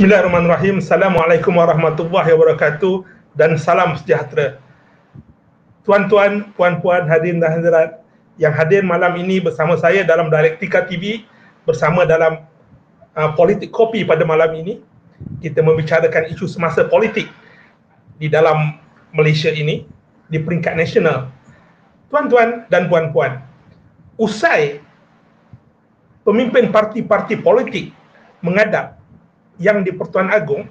Bismillahirrahmanirrahim. Assalamualaikum warahmatullahi wabarakatuh dan salam sejahtera. Tuan-tuan, puan-puan, hadirin dan hadirat yang hadir malam ini bersama saya dalam Dialektika TV bersama dalam uh, Politik Kopi pada malam ini. Kita membicarakan isu semasa politik di dalam Malaysia ini di peringkat nasional. Tuan-tuan dan puan-puan, usai pemimpin parti-parti politik mengadap yang di Pertuan Agong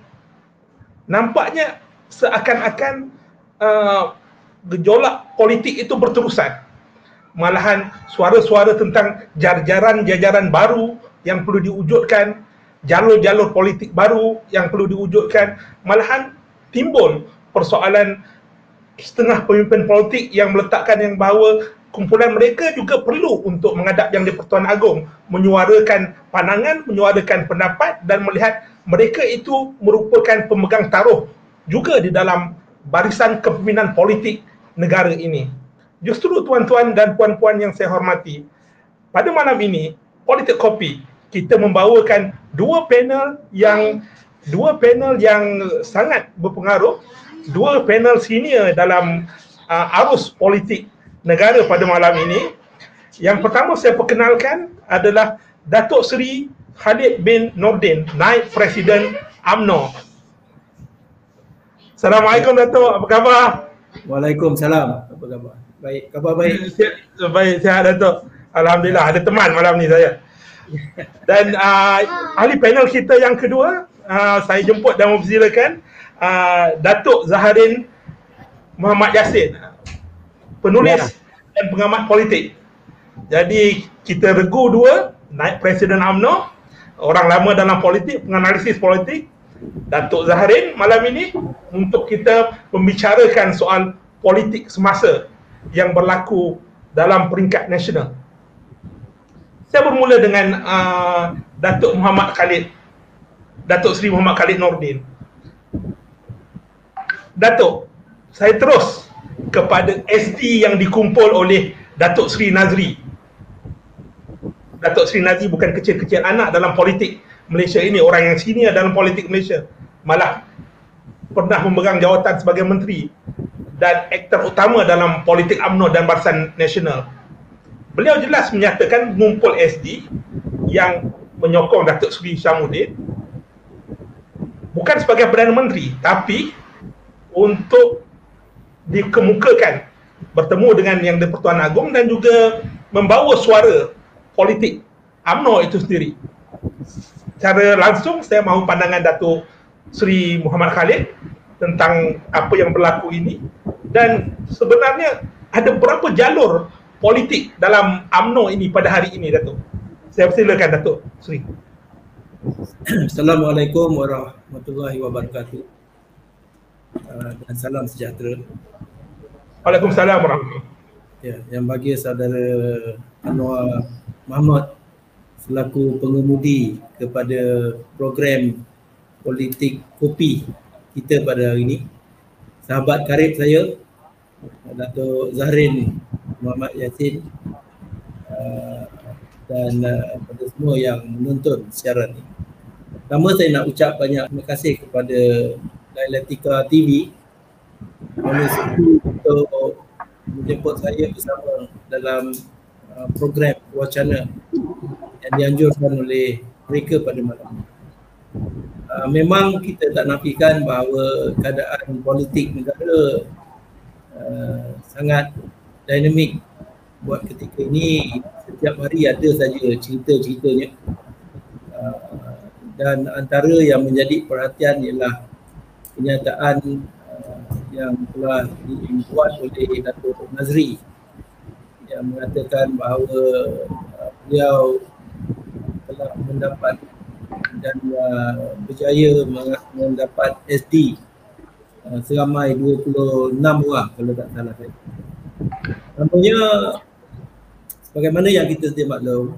nampaknya seakan-akan uh, gejolak politik itu berterusan. Malahan suara-suara tentang jajaran-jajaran baru yang perlu diwujudkan jalur-jalur politik baru yang perlu diwujudkan malahan timbul persoalan setengah pemimpin politik yang meletakkan yang bahawa kumpulan mereka juga perlu untuk menghadap yang di Pertuan Agong menyuarakan pandangan, menyuarakan pendapat dan melihat mereka itu merupakan pemegang taruh juga di dalam barisan kepimpinan politik negara ini. Justru tuan-tuan dan puan-puan yang saya hormati, pada malam ini Politik Kopi kita membawakan dua panel yang dua panel yang sangat berpengaruh, dua panel senior dalam uh, arus politik negara pada malam ini. Yang pertama saya perkenalkan adalah Datuk Seri Khalid bin Nordin, naib Presiden AMNO. Assalamualaikum Datuk, apa khabar? Waalaikumsalam, apa khabar? Baik, khabar baik. Sihat, baik, sihat Datuk. Alhamdulillah, ada teman malam ni saya. Dan uh, ahli panel kita yang kedua, uh, saya jemput dan mempersilakan uh, Datuk Zaharin Muhammad Yassin, penulis ya. dan pengamat politik. Jadi kita regu dua, naik Presiden AMNO orang lama dalam politik, penganalisis politik, Datuk Zaharin malam ini untuk kita membicarakan soal politik semasa yang berlaku dalam peringkat nasional. Saya bermula dengan uh, Datuk Muhammad Khalid, Datuk Seri Muhammad Khalid Nordin. Datuk, saya terus kepada SD yang dikumpul oleh Datuk Seri Nazri Datuk Seri Nazri bukan kecil-kecil anak dalam politik Malaysia ini, orang yang senior dalam politik Malaysia. Malah pernah memegang jawatan sebagai menteri dan aktor utama dalam politik UMNO dan Barisan Nasional. Beliau jelas menyatakan mengumpul SD yang menyokong Datuk Seri Syamuddin bukan sebagai Perdana Menteri tapi untuk dikemukakan bertemu dengan yang di Pertuan Agong dan juga membawa suara politik UMNO itu sendiri. Secara langsung saya mahu pandangan Datuk Seri Muhammad Khalid tentang apa yang berlaku ini dan sebenarnya ada berapa jalur politik dalam UMNO ini pada hari ini Datuk. Saya persilakan Datuk Seri. Assalamualaikum warahmatullahi wabarakatuh. Uh, dan salam sejahtera. Waalaikumsalam warahmatullahi Ya, yang bagi saudara Anwar Mahmud selaku pengemudi kepada program politik kopi kita pada hari ini. Sahabat karib saya, Dato' Zahrin Muhammad Yassin uh, dan uh, pada semua yang menonton siaran ini. Pertama saya nak ucap banyak terima kasih kepada Dialektika TV untuk menjemput saya bersama dalam Uh, program wacana yang dianjurkan oleh mereka pada malam ini. Uh, memang kita tak nafikan bahawa keadaan politik negara uh, sangat dinamik buat ketika ini. Setiap hari ada saja cerita-ceritanya. Dan antara yang menjadi perhatian ialah kenyataan yang telah dibuat oleh Datuk Nazri yang mengatakan bahawa uh, beliau telah mendapat dan uh, berjaya mendapat SD uh, seramai 26 orang kalau tak salah saya. Nampaknya sebagaimana yang kita sedia maklum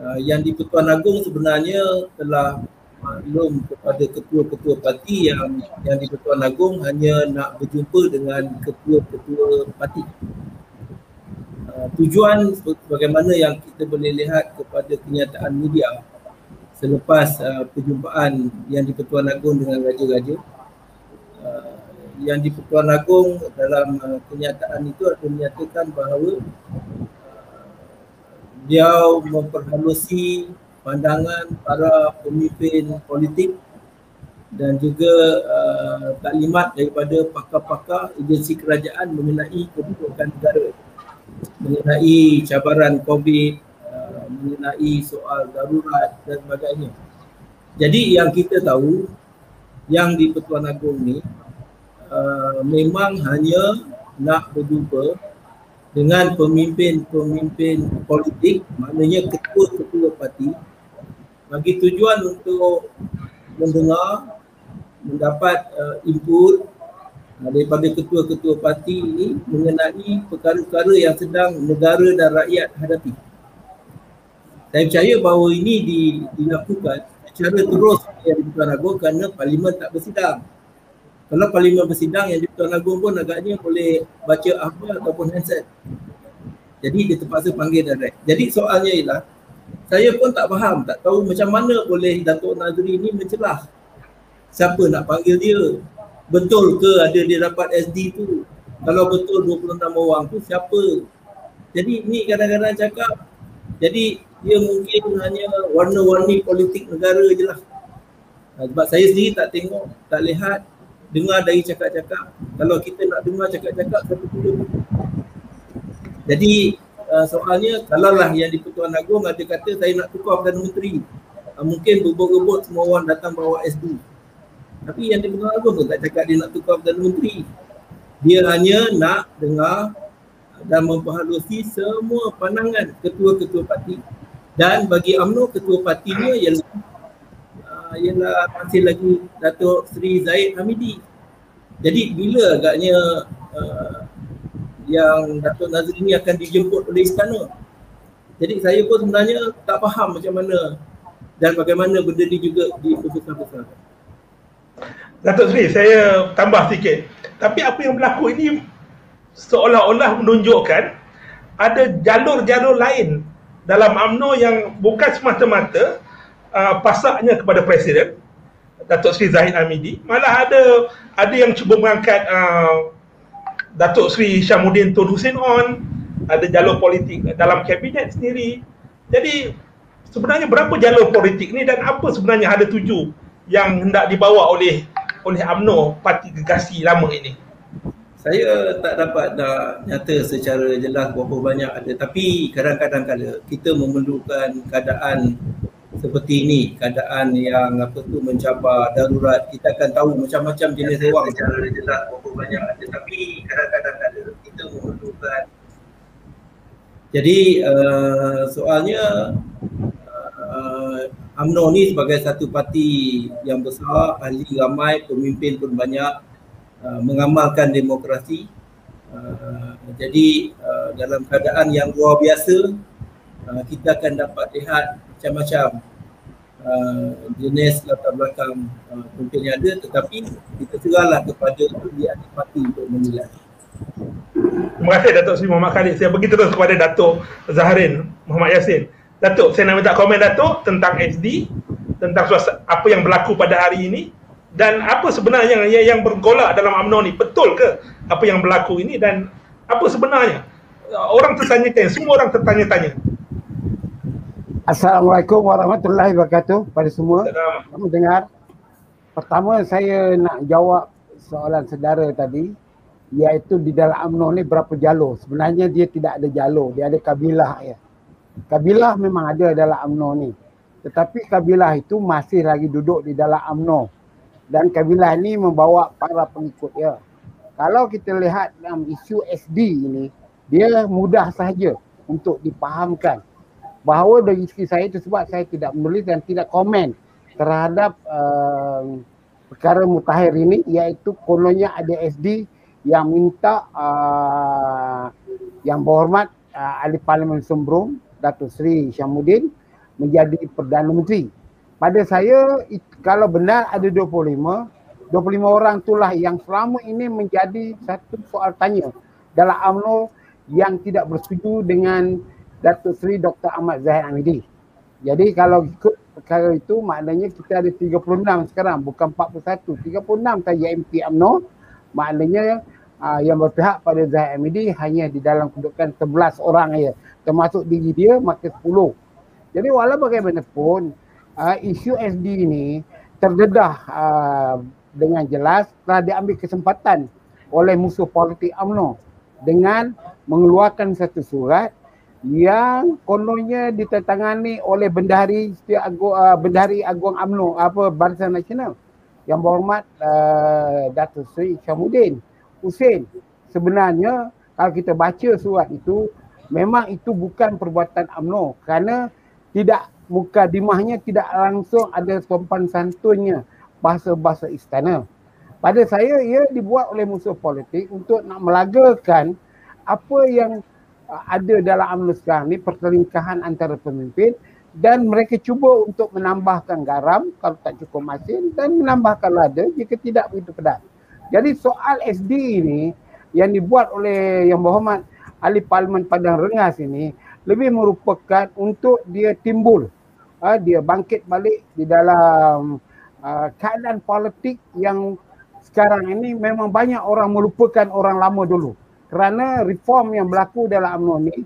uh, yang di Pertuan Agong sebenarnya telah maklum kepada ketua-ketua parti yang yang di Pertuan Agong hanya nak berjumpa dengan ketua-ketua parti Uh, tujuan bagaimana yang kita boleh lihat kepada kenyataan media selepas uh, perjumpaan yang di Pertuan Agong dengan Raja-Raja. Uh, yang di Pertuan Agong dalam uh, kenyataan itu ada menyatakan bahawa dia memperhalusi pandangan para pemimpin politik dan juga uh, taklimat daripada pakar-pakar agensi kerajaan mengenai kedudukan negara mengenai cabaran COVID, uh, mengenai soal darurat dan sebagainya. Jadi yang kita tahu yang di Pertuan Agong ni uh, memang hanya nak berjumpa dengan pemimpin-pemimpin politik maknanya ketua-ketua parti bagi tujuan untuk mendengar, mendapat uh, input daripada ketua-ketua parti ini mengenai perkara-perkara yang sedang negara dan rakyat hadapi. Saya percaya bahawa ini di, dilakukan secara terus di Tuan Agong kerana Parlimen tak bersidang. Kalau Parlimen bersidang yang di Tuan Agong pun agaknya boleh baca apa ataupun handset. Jadi dia terpaksa panggil direct. Jadi soalnya ialah saya pun tak faham, tak tahu macam mana boleh Datuk Nazri ni mencelah. Siapa nak panggil dia? Betul ke ada dia dapat SD tu? Kalau betul 26 orang tu siapa? Jadi ni kadang-kadang cakap jadi dia mungkin hanya warna-warni politik negara je lah. Ha, sebab saya sendiri tak tengok, tak lihat, dengar dari cakap-cakap. Kalau kita nak dengar cakap-cakap, satu Jadi uh, soalnya kalaulah yang di Pertuan Agong ada kata saya nak tukar Perdana Menteri uh, mungkin berebut-rebut semua orang datang bawa SD tapi yang di Pertuan Agong pun tak cakap dia nak tukar Perdana Menteri dia hanya nak dengar dan memperhalusi semua pandangan ketua-ketua parti dan bagi UMNO ketua partinya ialah uh, ialah masih lagi Datuk Seri Zaid Hamidi jadi bila agaknya uh, yang Datuk Nazri ini akan dijemput oleh istana. Jadi saya pun sebenarnya tak faham macam mana dan bagaimana benda ini juga dibesar-besarkan. Datuk Seri, saya tambah sikit. Tapi apa yang berlaku ini seolah-olah menunjukkan ada jalur-jalur lain dalam UMNO yang bukan semata-mata uh, pasaknya kepada Presiden Datuk Seri Zahid Hamidi. Malah ada ada yang cuba mengangkat uh, Datuk Sri Syamuddin Tun Hussein On ada jalur politik dalam kabinet sendiri jadi sebenarnya berapa jalur politik ni dan apa sebenarnya ada tuju yang hendak dibawa oleh oleh AMNO parti gegasi lama ini? Saya tak dapat nak nyata secara jelas berapa banyak ada. Tapi kadang-kadang kala kita memerlukan keadaan seperti ini keadaan yang apa tu mencabar darurat kita akan tahu macam-macam jenis ya, orang secara jelas berapa banyak tetapi kadang-kadang ada kita memerlukan jadi uh, soalnya uh, UMNO ni sebagai satu parti yang besar ahli ramai pemimpin pun banyak uh, mengamalkan demokrasi uh, jadi uh, dalam keadaan yang luar biasa uh, kita akan dapat lihat macam-macam uh, jenis latar belakang uh, mungkin yang ada tetapi kita serahlah kepada ahli parti untuk menilai. Terima kasih Datuk Seri Muhammad Khalid. Saya pergi terus kepada Datuk Zahrin Muhammad Yasin. Datuk, saya nak minta komen Datuk tentang SD, tentang suasana, apa yang berlaku pada hari ini dan apa sebenarnya yang, yang bergolak dalam UMNO ni. Betul ke apa yang berlaku ini dan apa sebenarnya? Orang tertanya-tanya, semua orang tertanya-tanya. Assalamualaikum warahmatullahi wabarakatuh pada semua. Kamu dengar? Pertama saya nak jawab soalan saudara tadi iaitu di dalam UMNO ni berapa jalur. Sebenarnya dia tidak ada jalur, dia ada kabilah ya. Kabilah memang ada dalam UMNO ni. Tetapi kabilah itu masih lagi duduk di dalam UMNO. Dan kabilah ini membawa para pengikut ya. Kalau kita lihat dalam isu SD ini, dia mudah sahaja untuk dipahamkan bahawa dari segi saya itu sebab saya tidak menulis dan tidak komen terhadap uh, perkara mutakhir ini iaitu kononnya ada SD yang minta uh, yang berhormat uh, ahli parlimen Sembrum Datuk Seri Syamuddin menjadi Perdana Menteri. Pada saya kalau benar ada 25 25 orang itulah yang selama ini menjadi satu soal tanya dalam UMNO yang tidak bersetuju dengan Datuk Seri Dr. Ahmad Zahid Amidi. Jadi kalau ikut perkara itu maknanya kita ada 36 sekarang bukan 41 36 saja MP UMNO maknanya uh, yang berpihak pada Zahid Amidi hanya di dalam kedudukan 11 orang saja termasuk diri dia maka 10 jadi walau bagaimanapun uh, isu SD ini terdedah uh, dengan jelas telah diambil kesempatan oleh musuh politik UMNO dengan mengeluarkan satu surat yang kononnya ditandatangani oleh Bendahari Setiap Agung, uh, Bendahari Agung UMNO apa Barisan Nasional yang berhormat uh, Datuk Seri Syamuddin Hussein. Sebenarnya kalau kita baca surat itu memang itu bukan perbuatan UMNO kerana tidak muka dimahnya tidak langsung ada sopan santunnya bahasa-bahasa istana. Pada saya ia dibuat oleh musuh politik untuk nak melagakan apa yang uh, ada dalam UMNO sekarang ni pertelingkahan antara pemimpin dan mereka cuba untuk menambahkan garam kalau tak cukup masin dan menambahkan lada jika tidak begitu pedas. Jadi soal SD ini yang dibuat oleh yang berhormat ahli parlimen Padang Rengas ini lebih merupakan untuk dia timbul uh, dia bangkit balik di dalam uh, keadaan politik yang sekarang ini memang banyak orang melupakan orang lama dulu kerana reform yang berlaku dalam UMNO ni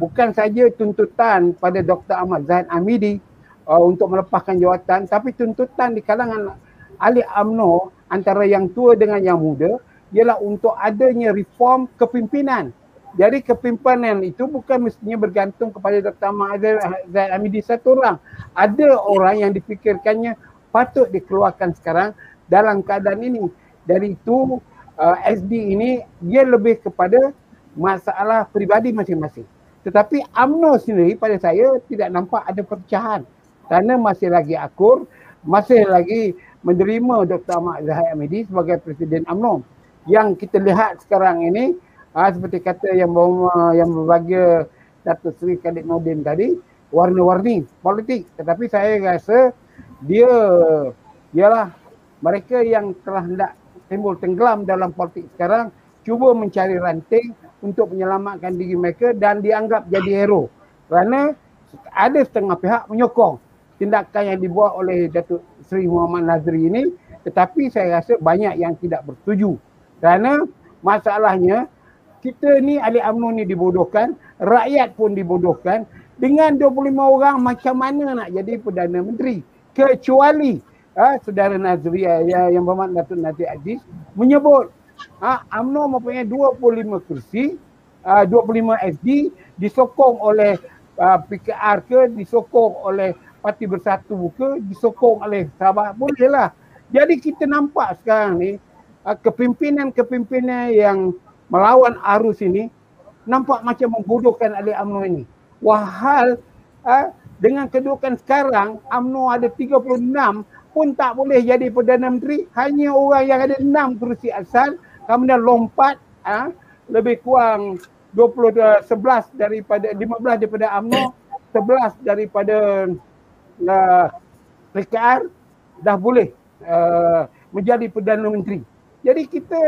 bukan saja tuntutan pada Dr. Ahmad Zahid Amidi uh, untuk melepaskan jawatan tapi tuntutan di kalangan ahli UMNO antara yang tua dengan yang muda ialah untuk adanya reform kepimpinan. Jadi kepimpinan itu bukan mestinya bergantung kepada Dr. Ahmad Zahid Amidi satu orang. Ada orang yang dipikirkannya patut dikeluarkan sekarang dalam keadaan ini. Dari itu uh, SD ini dia lebih kepada masalah peribadi masing-masing. Tetapi UMNO sendiri pada saya tidak nampak ada perpecahan kerana masih lagi akur, masih lagi menerima Dr. Ahmad Zahid Amidi sebagai Presiden UMNO. Yang kita lihat sekarang ini uh, seperti kata yang bawa, yang berbahagia Datuk Seri Khalid Nordin tadi, warna-warni politik. Tetapi saya rasa dia ialah mereka yang telah hendak timbul tenggelam dalam politik sekarang cuba mencari ranting untuk menyelamatkan diri mereka dan dianggap jadi hero. Kerana ada setengah pihak menyokong tindakan yang dibuat oleh Datuk Seri Muhammad Nazri ini tetapi saya rasa banyak yang tidak bersetuju. Kerana masalahnya kita ni ahli UMNO ni dibodohkan, rakyat pun dibodohkan dengan 25 orang macam mana nak jadi Perdana Menteri kecuali ha, saudara Nazri ya, yang bermakna Datuk Nazri Aziz menyebut ha, UMNO mempunyai 25 kursi, uh, 25 SD disokong oleh uh, PKR ke, disokong oleh Parti Bersatu ke, disokong oleh sahabat, bolehlah. Jadi kita nampak sekarang ni uh, kepimpinan-kepimpinan yang melawan arus ini nampak macam membodohkan ahli UMNO ini. Wahal uh, dengan kedudukan sekarang UMNO ada 36 pun tak boleh jadi Perdana Menteri. Hanya orang yang ada 6 kursi asal kemudian lompat ha, lebih kurang 20 11 daripada 15 daripada AMNO 11 daripada uh, PKR dah boleh uh, menjadi Perdana Menteri. Jadi kita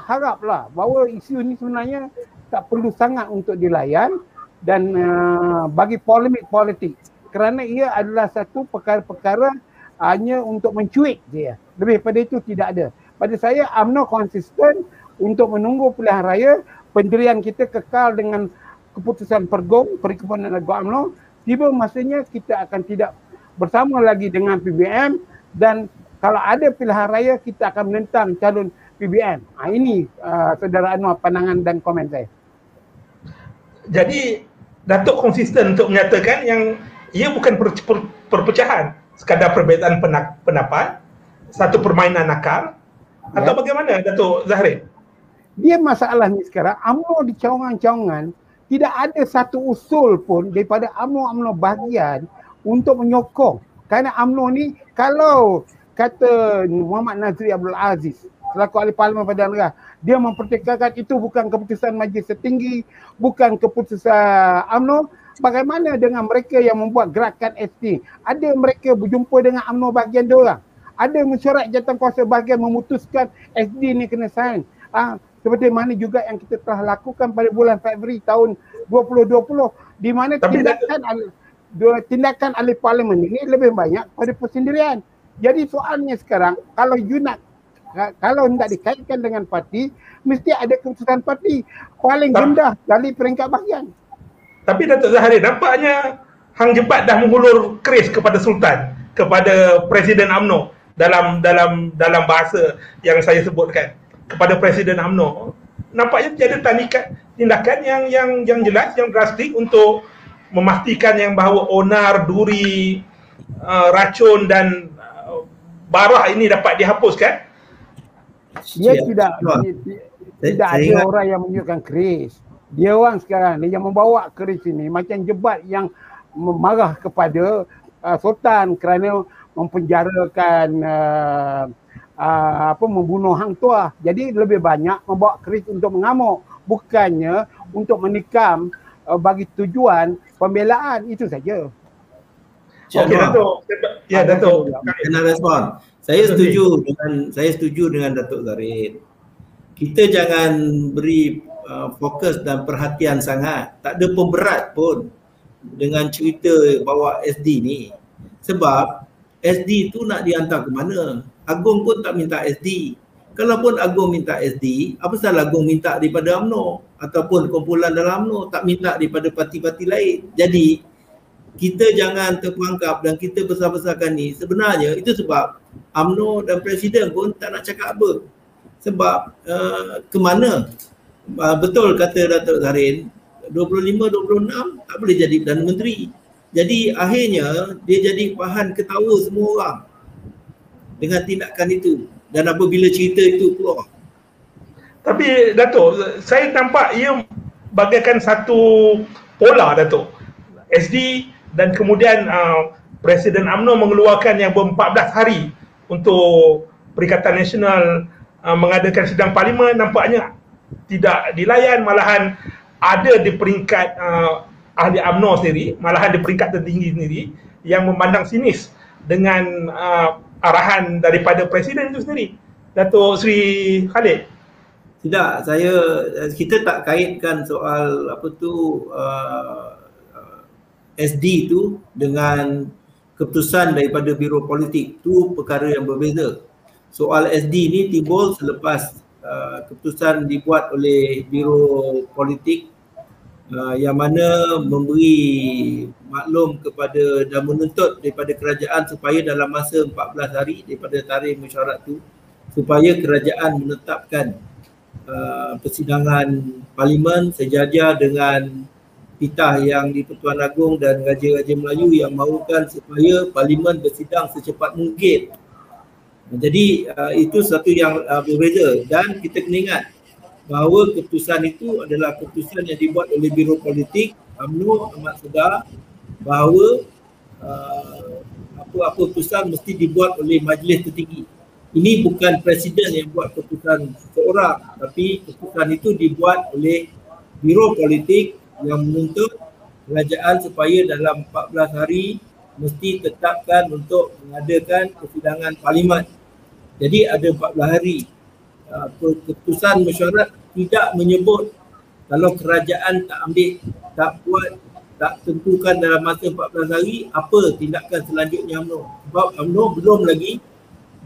haraplah bahawa isu ini sebenarnya tak perlu sangat untuk dilayan dan uh, bagi polemik politik. Kerana ia adalah satu perkara-perkara hanya untuk mencuit dia. Lebih pada itu tidak ada. Pada saya UMNO konsisten untuk menunggu pilihan raya. Pendirian kita kekal dengan keputusan pergong perhimpunan negara UMNO. Tiba masanya kita akan tidak bersama lagi dengan PBM dan kalau ada pilihan raya kita akan menentang calon PBM. Ha, ini uh, saudara Anwar pandangan dan komen saya. Jadi Datuk konsisten untuk menyatakan yang ia bukan per, per, perpecahan sekadar perbezaan pendapat satu permainan nakal atau ya. bagaimana Datuk Zahri? Dia masalah ni sekarang, UMNO di cawangan-cawangan tidak ada satu usul pun daripada UMNO-UMNO bahagian untuk menyokong. Kerana UMNO ni kalau kata Muhammad Nazri Abdul Aziz selaku ahli parlimen pada negara, dia mempertikaikan itu bukan keputusan majlis tertinggi, bukan keputusan UMNO, bagaimana dengan mereka yang membuat gerakan ST? Ada mereka berjumpa dengan UMNO bahagian dia orang ada mesyuarat jawatan kuasa bahagian memutuskan SD ni kena sign. Ah, seperti mana juga yang kita telah lakukan pada bulan Februari tahun 2020 di mana tapi tindakan dua tindakan ahli parlimen ini lebih banyak pada persendirian. Jadi soalnya sekarang kalau you nak kalau tidak dikaitkan dengan parti mesti ada keputusan parti. Paling rendah dari peringkat bahagian. Tapi Datuk Zahari nampaknya Hang Jebat dah mengulur keris kepada Sultan kepada Presiden AMNO dalam dalam dalam bahasa yang saya sebutkan. Kepada Presiden AMNO nampaknya tiada tindakan tindakan yang yang yang jelas yang drastik untuk memastikan yang bahawa onar duri uh, racun dan barah ini dapat dihapuskan dia ya. tidak dia, tidak ada ingat. orang yang menunjukkan keris dia orang sekarang dia yang membawa keris ini macam jebat yang marah kepada uh, sultan kerana mempenjarakan uh, uh, apa membunuh hang tua. Jadi lebih banyak membawa keris untuk mengamuk bukannya untuk menikam uh, bagi tujuan pembelaan itu saja. Okey Datuk. Ya Datuk. Kena respon. Saya setuju dengan saya setuju dengan Datuk Zarin. Kita jangan beri uh, fokus dan perhatian sangat. Tak ada pemberat pun dengan cerita bawa SD ni. Sebab SD tu nak dihantar ke mana? Agung pun tak minta SD. Kalaupun Agung minta SD, apa salah Agung minta daripada UMNO ataupun kumpulan dalam UMNO tak minta daripada parti-parti lain. Jadi kita jangan terperangkap dan kita besar-besarkan ni sebenarnya itu sebab UMNO dan Presiden pun tak nak cakap apa. Sebab uh, ke mana? Uh, betul kata Datuk Zarin, 25-26 tak boleh jadi Perdana Menteri. Jadi akhirnya dia jadi bahan ketawa semua orang dengan tindakan itu dan apabila cerita itu keluar. Tapi Datuk, saya nampak ia bagaikan satu pola Datuk. SD dan kemudian uh, Presiden AMNO mengeluarkan yang ber-14 hari untuk Perikatan Nasional uh, mengadakan sidang parlimen. Nampaknya tidak dilayan malahan ada di peringkat uh, ahli AMNO sendiri malahan di peringkat tertinggi sendiri yang memandang sinis dengan uh, arahan daripada presiden itu sendiri. Datuk Sri Khalid. Tidak saya kita tak kaitkan soal apa tu uh, SD tu dengan keputusan daripada biro politik tu perkara yang berbeza. Soal SD ni timbul selepas uh, keputusan dibuat oleh biro politik uh, yang mana memberi maklum kepada dan menuntut daripada kerajaan supaya dalam masa 14 hari daripada tarikh mesyuarat tu supaya kerajaan menetapkan uh, persidangan parlimen sejajar dengan titah yang di Pertuan Agong dan Raja-Raja Melayu yang mahukan supaya parlimen bersidang secepat mungkin. Jadi uh, itu satu yang uh, berbeza dan kita kena ingat bahawa keputusan itu adalah keputusan yang dibuat oleh Biro Politik UMNO amat sedar bahawa uh, apa-apa keputusan mesti dibuat oleh majlis tertinggi. Ini bukan presiden yang buat keputusan seorang tapi keputusan itu dibuat oleh Biro Politik yang menuntut kerajaan supaya dalam 14 hari mesti tetapkan untuk mengadakan persidangan parlimen. Jadi ada 14 hari uh, keputusan mesyuarat tidak menyebut kalau kerajaan tak ambil, tak buat, tak tentukan dalam masa 14 hari apa tindakan selanjutnya UMNO. Sebab UMNO belum lagi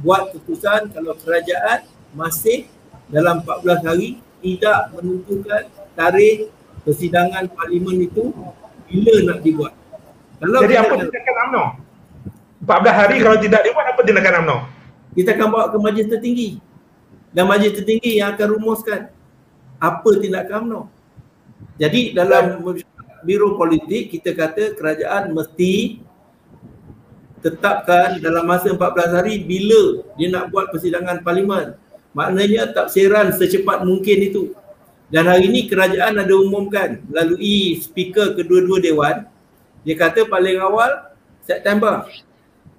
buat keputusan kalau kerajaan masih dalam 14 hari tidak menentukan tarikh persidangan parlimen itu bila nak dibuat. Kalau Jadi apa tindakan UMNO? 14 hari kalau tidak dibuat apa tindakan UMNO? Kita akan bawa ke majlis tertinggi. Dan majlis tertinggi yang akan rumuskan apa tindakan UMNO. Jadi dalam biro politik kita kata kerajaan mesti tetapkan dalam masa 14 hari bila dia nak buat persidangan parlimen. Maknanya tafsiran secepat mungkin itu. Dan hari ini kerajaan ada umumkan melalui speaker kedua-dua dewan dia kata paling awal September.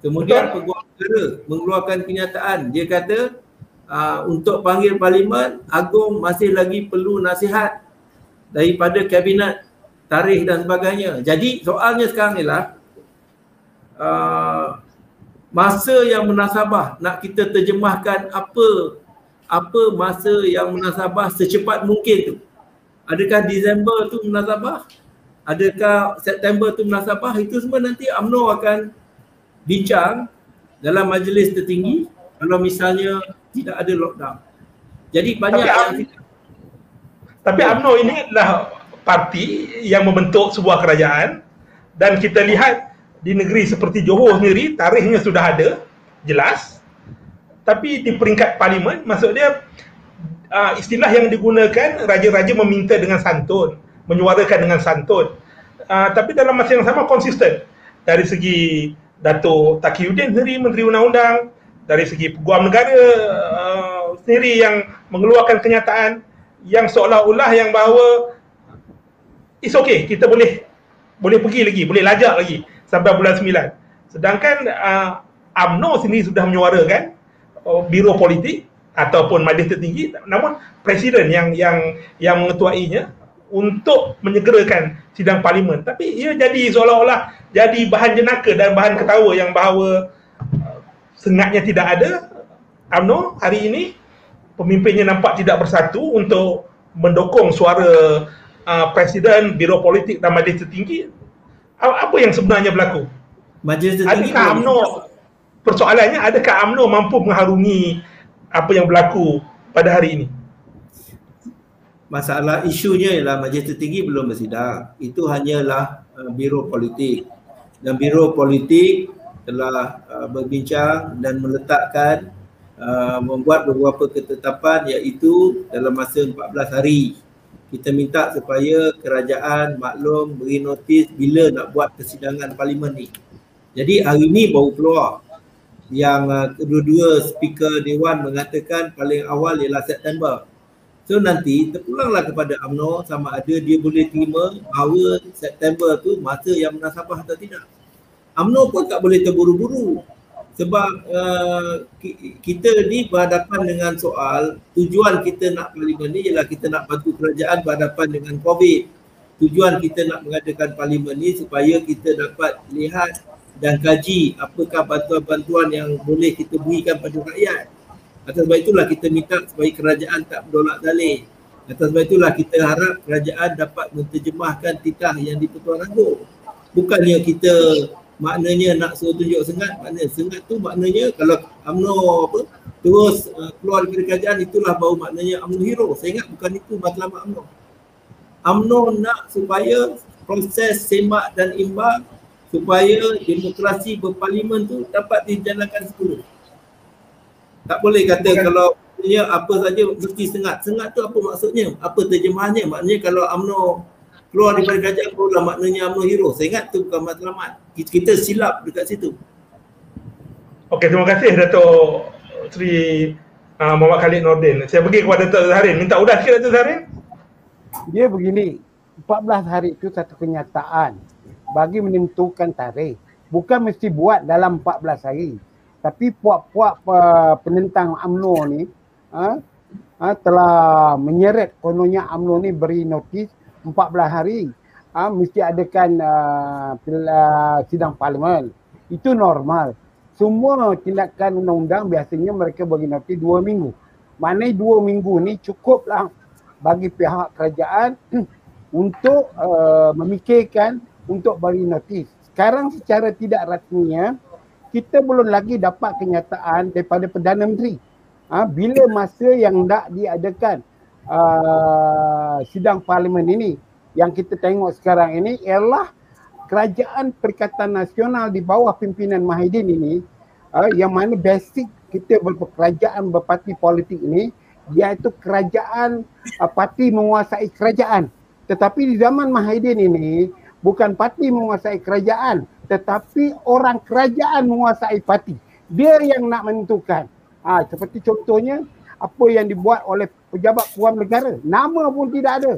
Kemudian peguam negara mengeluarkan kenyataan dia kata uh, untuk panggil parlimen agung masih lagi perlu nasihat daripada kabinet tarikh dan sebagainya. Jadi soalnya sekarang ialah uh, masa yang munasabah nak kita terjemahkan apa apa masa yang munasabah secepat mungkin tu. Adakah Disember tu munasabah? adakah September tu munasabah itu semua nanti UMNO akan bincang dalam majlis tertinggi kalau misalnya tidak ada lockdown. Jadi banyak tapi, yang tidak tapi UMNO ini adalah parti yang membentuk sebuah kerajaan dan kita lihat di negeri seperti Johor sendiri tarikhnya sudah ada jelas tapi di peringkat parlimen maksud dia uh, istilah yang digunakan raja-raja meminta dengan santun menyuarakan dengan santun. Uh, tapi dalam masa yang sama konsisten. Dari segi Dato' Taqiyuddin sendiri Menteri Undang-Undang dari segi Peguam Negara uh, sendiri yang mengeluarkan kenyataan yang seolah-olah yang bahawa it's okay kita boleh boleh pergi lagi boleh lajak lagi sampai bulan 9 sedangkan uh, UMNO sini sudah menyuarakan biro politik ataupun majlis tertinggi namun presiden yang yang yang mengetuainya untuk menyegerakan sidang parlimen. Tapi ia jadi seolah-olah jadi bahan jenaka dan bahan ketawa yang bahawa uh, sengatnya tidak ada. UMNO hari ini pemimpinnya nampak tidak bersatu untuk mendukung suara uh, presiden, biro politik dan majlis tertinggi. Apa yang sebenarnya berlaku? Majlis tertinggi adakah UMNO persoalannya adakah UMNO mampu mengharungi apa yang berlaku pada hari ini? Masalah isunya ialah majlis tertinggi belum bersidang. Itu hanyalah uh, biro politik. Dan biro politik telah uh, berbincang dan meletakkan uh, membuat beberapa ketetapan iaitu dalam masa 14 hari kita minta supaya kerajaan maklum beri notis bila nak buat persidangan parlimen ni. Jadi hari ni baru keluar yang uh, kedua-dua speaker dewan mengatakan paling awal ialah September. So nanti terpulanglah kepada UMNO sama ada dia boleh terima bahawa September tu masa yang menasabah atau tidak. UMNO pun tak boleh terburu-buru sebab uh, kita ni berhadapan dengan soal tujuan kita nak parlimen ni ialah kita nak bantu kerajaan berhadapan dengan COVID. Tujuan kita nak mengadakan parlimen ni supaya kita dapat lihat dan kaji apakah bantuan-bantuan yang boleh kita berikan pada rakyat. Atas sebab itulah kita minta supaya kerajaan tak berdolak dalih. Atas sebab itulah kita harap kerajaan dapat menterjemahkan titah yang di Pertuan Agong. Bukannya kita maknanya nak suruh tunjuk sengat maknanya sengat tu maknanya kalau UMNO apa terus uh, keluar dari kerajaan itulah baru maknanya UMNO hero saya ingat bukan itu matlamat UMNO UMNO nak supaya proses semak dan imbang supaya demokrasi berparlimen tu dapat dijalankan sepuluh tak boleh kata kalau ya apa saja mesti sengat sengat tu apa maksudnya apa terjemahannya maknanya kalau UMNO keluar daripada kerajaan barulah maknanya UMNO hero. Saya ingat tu bukan matlamat. Kita silap dekat situ. Okey, terima kasih Dato' Sri uh, Muhammad Khalid Nordin. Saya pergi kepada Dato' Zaharin. Minta udah sikit Dato' Zaharin. Dia begini, 14 hari itu satu kenyataan bagi menentukan tarikh. Bukan mesti buat dalam 14 hari. Tapi puak-puak uh, penentang UMNO ni uh, uh, telah menyeret kononnya UMNO ni beri notis 14 hari uh, mesti adakan uh, sidang parlimen. Itu normal. Semua tindakan undang-undang biasanya mereka bagi notis dua minggu. Mana dua minggu ni cukuplah bagi pihak kerajaan untuk uh, memikirkan untuk bagi notis. Sekarang secara tidak rasminya kita belum lagi dapat kenyataan daripada Perdana Menteri. Ha, bila masa yang nak diadakan uh, sidang parlimen ini yang kita tengok sekarang ini ialah kerajaan Perikatan Nasional di bawah pimpinan Mahidin ini uh, yang mana basic kita berkerajaan berparti politik ini iaitu kerajaan uh, parti menguasai kerajaan tetapi di zaman Mahidin ini bukan parti menguasai kerajaan tetapi orang kerajaan menguasai parti dia yang nak menentukan ha, seperti contohnya apa yang dibuat oleh pejabat puan negara. Nama pun tidak ada.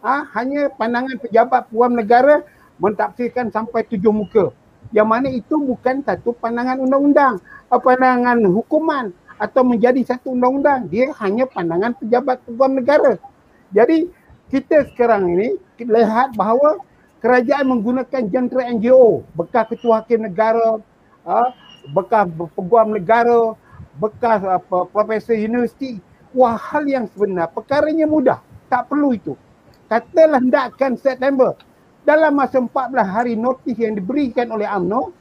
Ha, hanya pandangan pejabat puan negara mentafsirkan sampai tujuh muka. Yang mana itu bukan satu pandangan undang-undang. Pandangan hukuman atau menjadi satu undang-undang. Dia hanya pandangan pejabat puan negara. Jadi kita sekarang ini lihat bahawa kerajaan menggunakan jentera NGO. Bekas ketua hakim negara, ha, bekas peguam negara, bekas apa profesor universiti wah hal yang sebenar perkaranya mudah tak perlu itu katalah hendakkan September dalam masa 14 hari notis yang diberikan oleh AMNO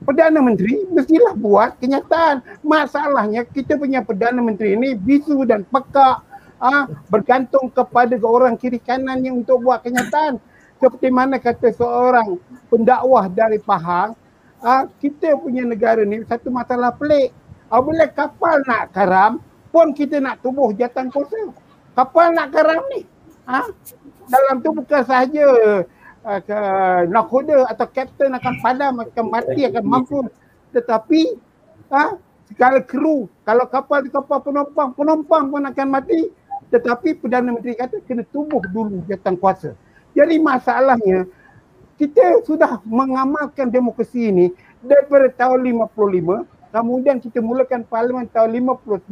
Perdana Menteri mestilah buat kenyataan. Masalahnya kita punya Perdana Menteri ini bisu dan pekak ah bergantung kepada orang kiri kanan yang untuk buat kenyataan. Seperti mana kata seorang pendakwah dari Pahang, ah kita punya negara ni satu masalah pelik. Apabila kapal nak karam pun kita nak tubuh jatan kuasa. Kapal nak karam ni. Ah dalam tu bukan sahaja uh, nakoda atau kapten akan padam akan mati akan mampus tetapi ha, segala kru kalau kapal di kapal penumpang penumpang pun akan mati tetapi Perdana Menteri kata kena tubuh dulu jatan kuasa jadi masalahnya kita sudah mengamalkan demokrasi ini daripada tahun 55 kemudian kita mulakan parlimen tahun 59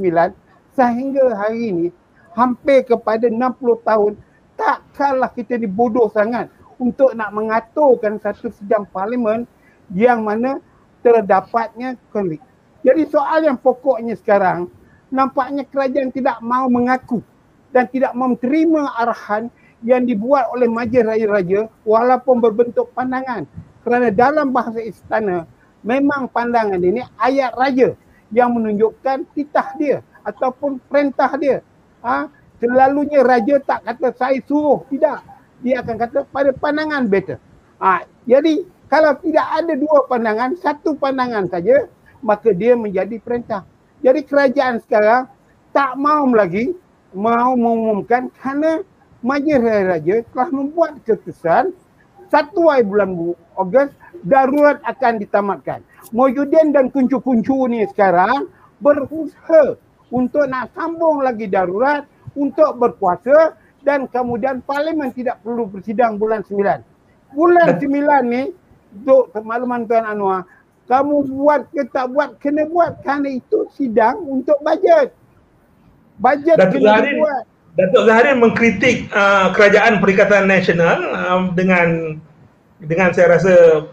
sehingga hari ini hampir kepada 60 tahun takkanlah kita dibodoh sangat untuk nak mengaturkan satu sidang parlimen yang mana terdapatnya konflik. Jadi soal yang pokoknya sekarang, nampaknya kerajaan tidak mau mengaku dan tidak menerima arahan yang dibuat oleh majlis raja-raja walaupun berbentuk pandangan. Kerana dalam bahasa istana, memang pandangan ini ayat raja yang menunjukkan titah dia ataupun perintah dia. Ha? Selalunya raja tak kata saya suruh, tidak dia akan kata pada pandangan better. Ha, jadi kalau tidak ada dua pandangan, satu pandangan saja, maka dia menjadi perintah. Jadi kerajaan sekarang tak mau lagi mau mengumumkan kerana Majlis Raja telah membuat keputusan satu hari bulan Ogos darurat akan ditamatkan. Mojudin dan kuncu-kuncu ni sekarang berusaha untuk nak sambung lagi darurat untuk berkuasa dan kemudian parlimen tidak perlu bersidang bulan 9. Bulan 9 ni untuk makluman Tuan Anwar, kamu buat ke tak buat kena buat kerana itu sidang untuk bajet. Bajet kena buat. Datuk Zaharin mengkritik uh, kerajaan Perikatan Nasional uh, dengan dengan saya rasa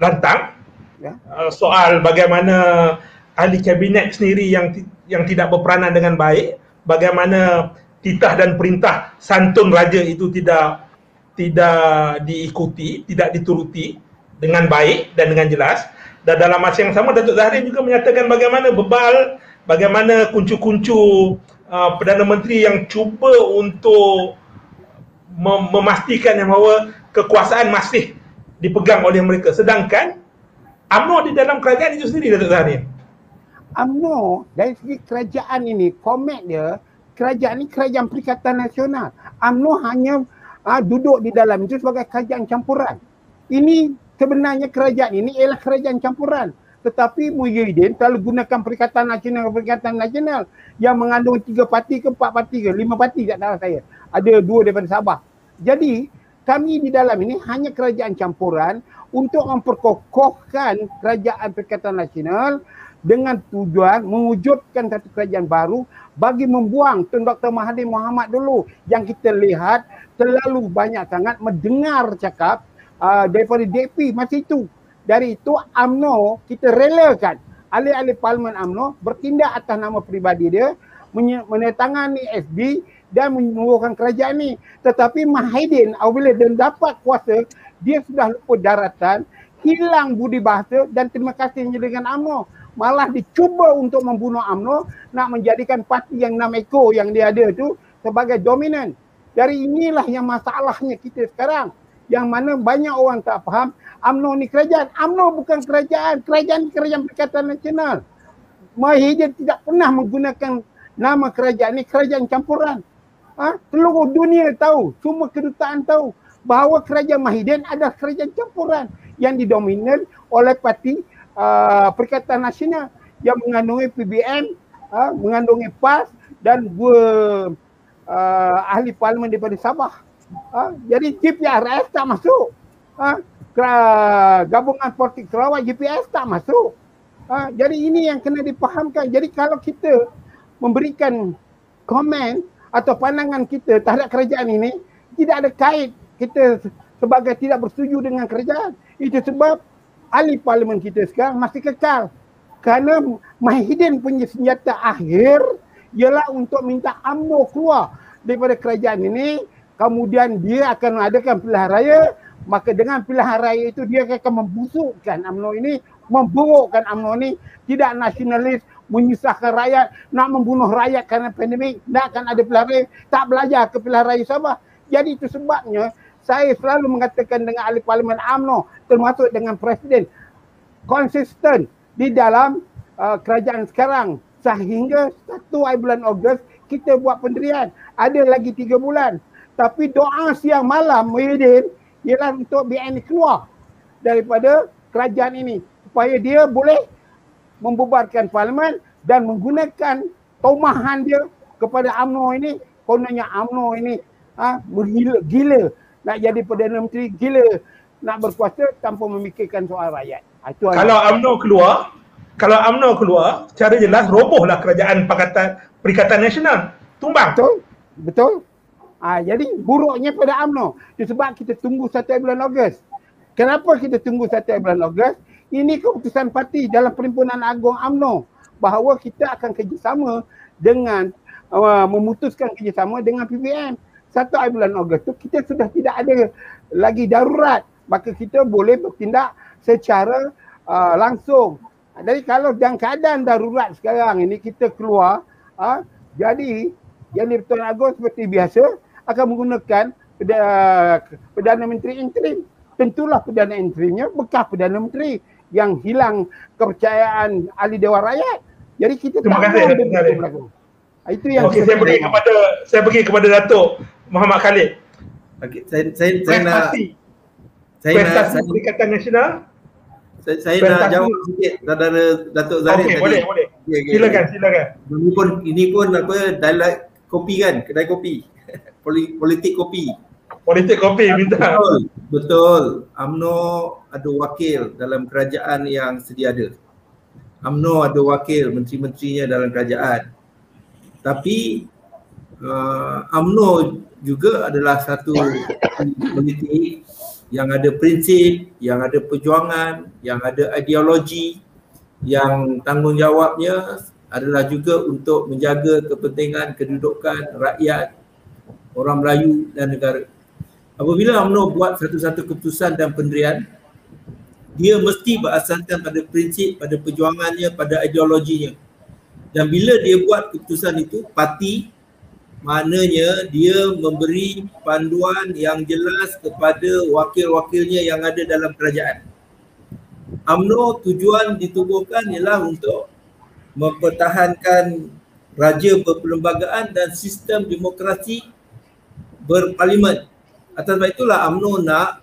lantang ya. uh, soal bagaimana ahli kabinet sendiri yang yang tidak berperanan dengan baik, bagaimana titah dan perintah santun raja itu tidak tidak diikuti, tidak dituruti dengan baik dan dengan jelas. Dan dalam masa yang sama Datuk Zahrin juga menyatakan bagaimana bebal, bagaimana kuncu-kuncu uh, Perdana Menteri yang cuba untuk mem- memastikan yang bahawa kekuasaan masih dipegang oleh mereka. Sedangkan UMNO di dalam kerajaan itu sendiri Datuk Zahrin. UMNO dari segi kerajaan ini, komet dia kerajaan ini kerajaan Perikatan Nasional. UMNO hanya uh, duduk di dalam itu sebagai kerajaan campuran. Ini sebenarnya kerajaan ini ialah kerajaan campuran. Tetapi Muhyiddin terlalu gunakan Perikatan Nasional Perikatan Nasional yang mengandung tiga parti ke empat parti ke lima parti tak tahu saya. Ada dua daripada Sabah. Jadi kami di dalam ini hanya kerajaan campuran untuk memperkokohkan kerajaan Perikatan Nasional dengan tujuan mewujudkan satu kerajaan baru bagi membuang Tun Dr. Mahathir Mohamad dulu yang kita lihat terlalu banyak sangat mendengar cakap uh, daripada DP masa itu. Dari itu AMNO kita relakan ahli-ahli parlimen AMNO bertindak atas nama peribadi dia menetangani SB dan mengukuhkan kerajaan ni. Tetapi Mahidin apabila dia dapat kuasa dia sudah lupa daratan hilang budi bahasa dan terima kasih dengan AMNO malah dicuba untuk membunuh AMNO nak menjadikan parti yang enam ekor yang dia ada tu sebagai dominan. Dari inilah yang masalahnya kita sekarang. Yang mana banyak orang tak faham AMNO ni kerajaan. AMNO bukan kerajaan. Kerajaan kerajaan Perikatan Nasional. Mahidin tidak pernah menggunakan nama kerajaan ni kerajaan campuran. Ha? Seluruh dunia tahu, semua kedutaan tahu bahawa kerajaan Mahidin adalah kerajaan campuran yang didominan oleh parti uh, Perikatan Nasional yang mengandungi PBM, uh, mengandungi PAS dan dua uh, ahli parlimen daripada Sabah. Uh, jadi GPRS tak masuk. Uh, gabungan politik Sarawak GPS tak masuk. Uh, jadi ini yang kena dipahamkan. Jadi kalau kita memberikan komen atau pandangan kita terhadap kerajaan ini tidak ada kait kita sebagai tidak bersetuju dengan kerajaan. Itu sebab ahli parlimen kita sekarang masih kekal. Kerana Mahidin punya senjata akhir ialah untuk minta UMNO keluar daripada kerajaan ini kemudian dia akan mengadakan pilihan raya maka dengan pilihan raya itu dia akan membusukkan UMNO ini memburukkan UMNO ini. Tidak nasionalis menyusahkan rakyat nak membunuh rakyat kerana pandemik nak akan ada pilihan raya tak belajar ke pilihan raya Sabah. Jadi itu sebabnya saya selalu mengatakan dengan ahli parlimen UMNO termasuk dengan presiden konsisten di dalam uh, kerajaan sekarang. Sehingga satu bulan Ogos kita buat pendirian. Ada lagi tiga bulan tapi doa siang malam Muhyiddin ialah untuk BN keluar daripada kerajaan ini supaya dia boleh membubarkan parlimen dan menggunakan tomahan dia kepada UMNO ini kononnya UMNO ini ha, gila, gila nak jadi Perdana Menteri gila nak berkuasa tanpa memikirkan soal rakyat. Ha, itu kalau UMNO keluar, kalau UMNO keluar, cara jelas robohlah kerajaan Pakatan Perikatan Nasional. Tumbang. Betul. Betul. Ha, jadi buruknya pada UMNO. Sebab kita tunggu satu bulan Ogos. Kenapa kita tunggu satu bulan Ogos? Ini keputusan parti dalam Perhimpunan Agung UMNO bahawa kita akan kerjasama dengan uh, memutuskan kerjasama dengan PBM satu bulan Ogos tu kita sudah tidak ada lagi darurat maka kita boleh bertindak secara uh, langsung jadi kalau dalam keadaan darurat sekarang ini kita keluar uh, jadi yang di Agong seperti biasa akan menggunakan Perdana, Perdana Menteri interim tentulah Perdana Interimnya bekas Perdana Menteri yang hilang kepercayaan ahli Dewan Rakyat jadi kita Terima kasih. Terima kasih. Itu yang okay, saya beri kepada saya bagi kepada Datuk Muhammad Khalid. Okay, saya saya saya nak saya prestasi nak Perikatan Nasional. Saya, saya nak jawab sikit saudara Datuk Zarin okay, tadi. Boleh, boleh. Okay, okay, silakan, silakan. Ini pun ini pun apa dialog kopi kan, kedai kopi. Politik kopi. Politik kopi minta. Betul. Betul. AMNO ada wakil dalam kerajaan yang sedia ada. AMNO ada wakil menteri-menterinya dalam kerajaan. Tapi uh, AMNO juga adalah satu politik yang ada prinsip, yang ada perjuangan, yang ada ideologi, yang tanggungjawabnya adalah juga untuk menjaga kepentingan kedudukan rakyat, orang Melayu dan negara. Apabila UMNO buat satu-satu keputusan dan pendirian, dia mesti berasaskan pada prinsip, pada perjuangannya, pada ideologinya. Dan bila dia buat keputusan itu, parti maknanya dia memberi panduan yang jelas kepada wakil-wakilnya yang ada dalam kerajaan. UMNO tujuan ditubuhkan ialah untuk mempertahankan raja berperlembagaan dan sistem demokrasi berparlimen. Atas sebab itulah UMNO nak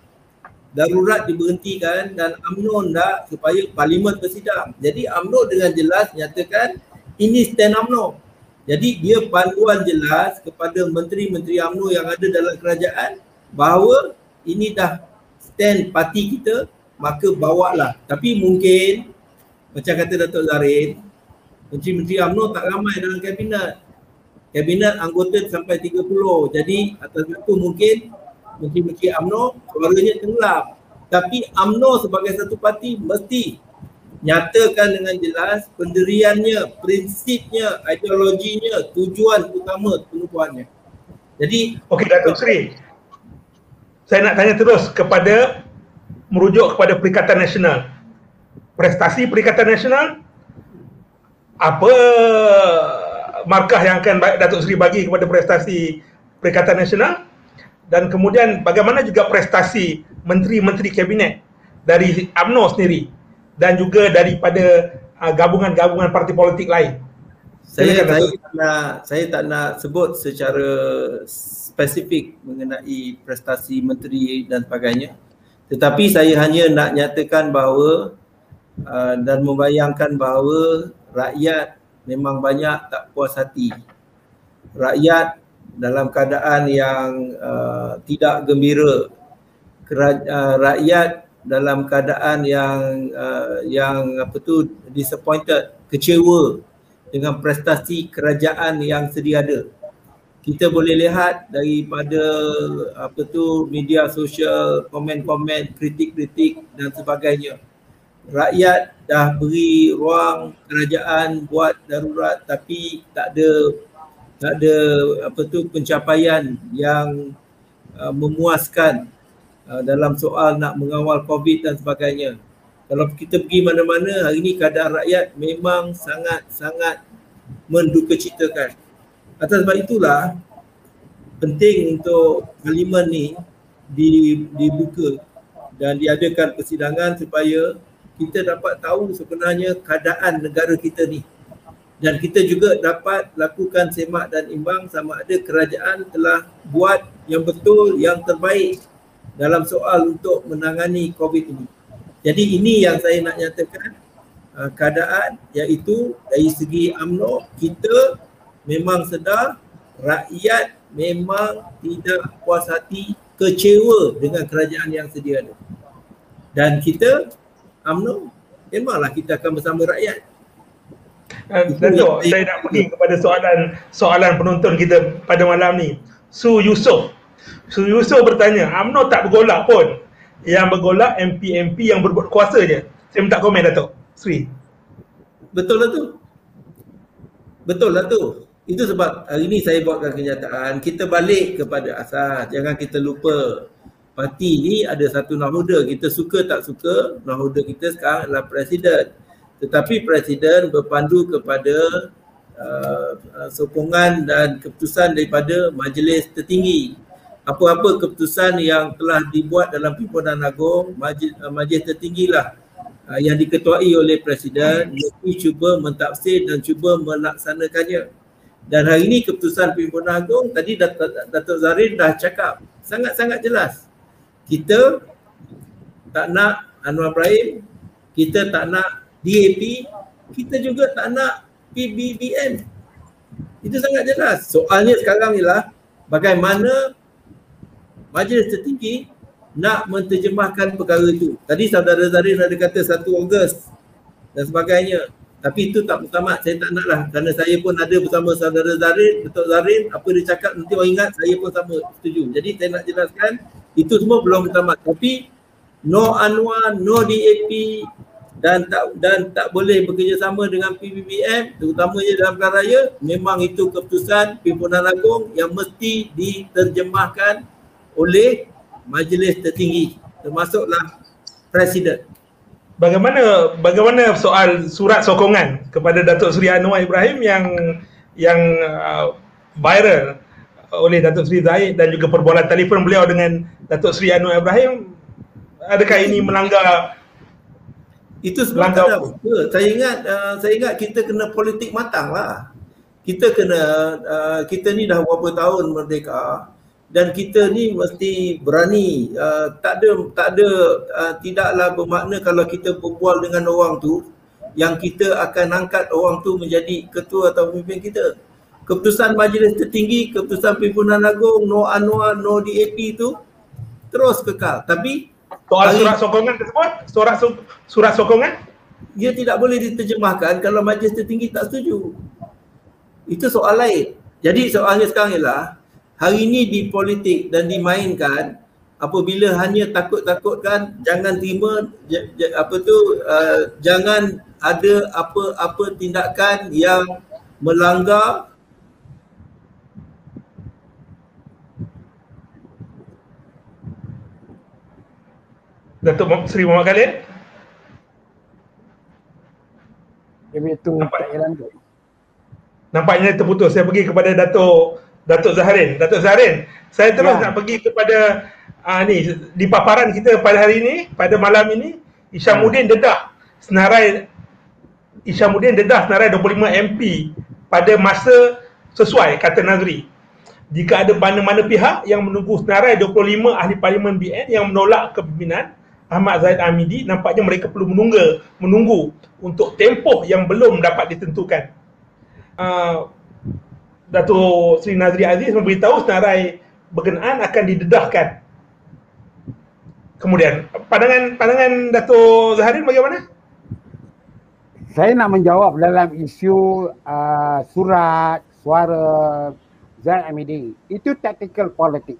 darurat diberhentikan dan UMNO nak supaya parlimen bersidang. Jadi UMNO dengan jelas nyatakan ini stand UMNO. Jadi dia panduan jelas kepada menteri-menteri UMNO yang ada dalam kerajaan bahawa ini dah stand parti kita maka bawa lah. Tapi mungkin macam kata Datuk Zarin, menteri-menteri UMNO tak ramai dalam kabinet. Kabinet anggota sampai 30. Jadi atas itu mungkin menteri-menteri UMNO suaranya tenggelam. Tapi UMNO sebagai satu parti mesti nyatakan dengan jelas pendiriannya, prinsipnya, ideologinya, tujuan utama penubuhannya. Jadi Okey Datuk Seri. Saya nak tanya terus kepada merujuk kepada Perikatan Nasional. Prestasi Perikatan Nasional apa markah yang akan Datuk Seri bagi kepada prestasi Perikatan Nasional dan kemudian bagaimana juga prestasi menteri-menteri kabinet dari UMNO sendiri dan juga daripada uh, gabungan-gabungan parti politik lain. Saya saya tak nak saya tak nak sebut secara spesifik mengenai prestasi menteri dan sebagainya. Tetapi saya hanya nak nyatakan bahawa uh, dan membayangkan bahawa rakyat memang banyak tak puas hati. Rakyat dalam keadaan yang uh, tidak gembira. Kera, uh, rakyat dalam keadaan yang uh, yang apa tu disappointed, kecewa dengan prestasi kerajaan yang sedia ada. Kita boleh lihat daripada apa tu media sosial, komen-komen, kritik-kritik dan sebagainya. Rakyat dah beri ruang kerajaan buat darurat tapi tak ada tak ada apa tu pencapaian yang uh, memuaskan uh, dalam soal nak mengawal COVID dan sebagainya. Kalau kita pergi mana-mana hari ini keadaan rakyat memang sangat-sangat mendukacitakan. Atas sebab itulah penting untuk parlimen ni dibuka dan diadakan persidangan supaya kita dapat tahu sebenarnya keadaan negara kita ni dan kita juga dapat lakukan semak dan imbang sama ada kerajaan telah buat yang betul yang terbaik dalam soal untuk menangani COVID ini. Jadi ini yang saya nak nyatakan uh, keadaan iaitu dari segi UMNO kita memang sedar rakyat memang tidak puas hati kecewa dengan kerajaan yang sedia ada. Dan kita UMNO memanglah kita akan bersama rakyat. Datuk, saya nak pergi kepada soalan soalan penonton kita pada malam ni. Su Yusof. Su Yusof bertanya, UMNO tak bergolak pun. Yang bergolak MP-MP yang berbuat kuasa je. Saya minta komen Datuk. Sri. Betul lah tu. Betul lah tu. Itu sebab hari ini saya buatkan kenyataan. Kita balik kepada asas. Jangan kita lupa parti ni ada satu nahoda kita suka tak suka nahoda kita sekarang adalah presiden. Tetapi presiden berpandu kepada uh, uh, sokongan dan keputusan daripada majlis tertinggi. Apa-apa keputusan yang telah dibuat dalam pimpinan agung majlis, uh, majlis tertinggilah uh, yang diketuai oleh presiden mesti cuba mentafsir dan cuba melaksanakannya. Dan hari ini keputusan pimpinan agung tadi Datuk Zarin dah cakap sangat-sangat jelas kita tak nak Anwar Ibrahim, kita tak nak DAP, kita juga tak nak PBBM. Itu sangat jelas. Soalnya sekarang ialah bagaimana majlis tertinggi nak menterjemahkan perkara itu. Tadi saudara Zarin ada kata 1 Ogos dan sebagainya. Tapi itu tak pertama saya tak nak lah kerana saya pun ada bersama saudara Zarin, Datuk Zarin, apa dia cakap nanti orang ingat saya pun sama setuju. Jadi saya nak jelaskan itu semua belum tamat. Tapi no Anwar, no DAP dan tak dan tak boleh bekerjasama dengan PBBM terutamanya dalam pelan raya memang itu keputusan pimpinan agung yang mesti diterjemahkan oleh majlis tertinggi termasuklah presiden. Bagaimana bagaimana soal surat sokongan kepada Datuk Seri Anwar Ibrahim yang yang uh, viral oleh Datuk Seri Zaid dan juga perbualan telefon beliau dengan Datuk Seri Anwar Ibrahim adakah ini melanggar itu sebab tak ada apa. Saya ingat uh, saya ingat kita kena politik matang lah. Kita kena uh, kita ni dah berapa tahun merdeka dan kita ni mesti berani uh, tak ada tak ada uh, tidaklah bermakna kalau kita berbual dengan orang tu yang kita akan angkat orang tu menjadi ketua atau pemimpin kita keputusan majlis tertinggi, keputusan pimpinan agung, no Anwar, no DAP itu terus kekal. Tapi soal surat sokongan tersebut, surat surat sokongan dia tidak boleh diterjemahkan kalau majlis tertinggi tak setuju. Itu soal lain. Jadi soalnya sekarang ialah hari ini di politik dan dimainkan apabila hanya takut-takutkan jangan terima j- j- apa tu uh, jangan ada apa-apa tindakan yang melanggar Datuk Seri Muhammad Khalid. Kami itu Nampak. tak jalan tu. Nampaknya terputus. Saya pergi kepada Datuk Datuk Zaharin. Datuk Zaharin, saya terus ya. nak pergi kepada uh, ni di paparan kita pada hari ini, pada malam ini, Isyamuddin ya. dedah senarai Isyamuddin dedah senarai 25 MP pada masa sesuai kata Nazri. Jika ada mana-mana pihak yang menunggu senarai 25 ahli parlimen BN yang menolak kepimpinan, Ahmad Zaid Amidi nampaknya mereka perlu menunggu menunggu untuk tempoh yang belum dapat ditentukan. Uh, Datuk Sri Nazri Aziz memberitahu senarai berkenaan akan didedahkan. Kemudian pandangan pandangan Datuk Zaharin bagaimana? Saya nak menjawab dalam isu uh, surat suara Zaid Amidi. Itu tactical politik.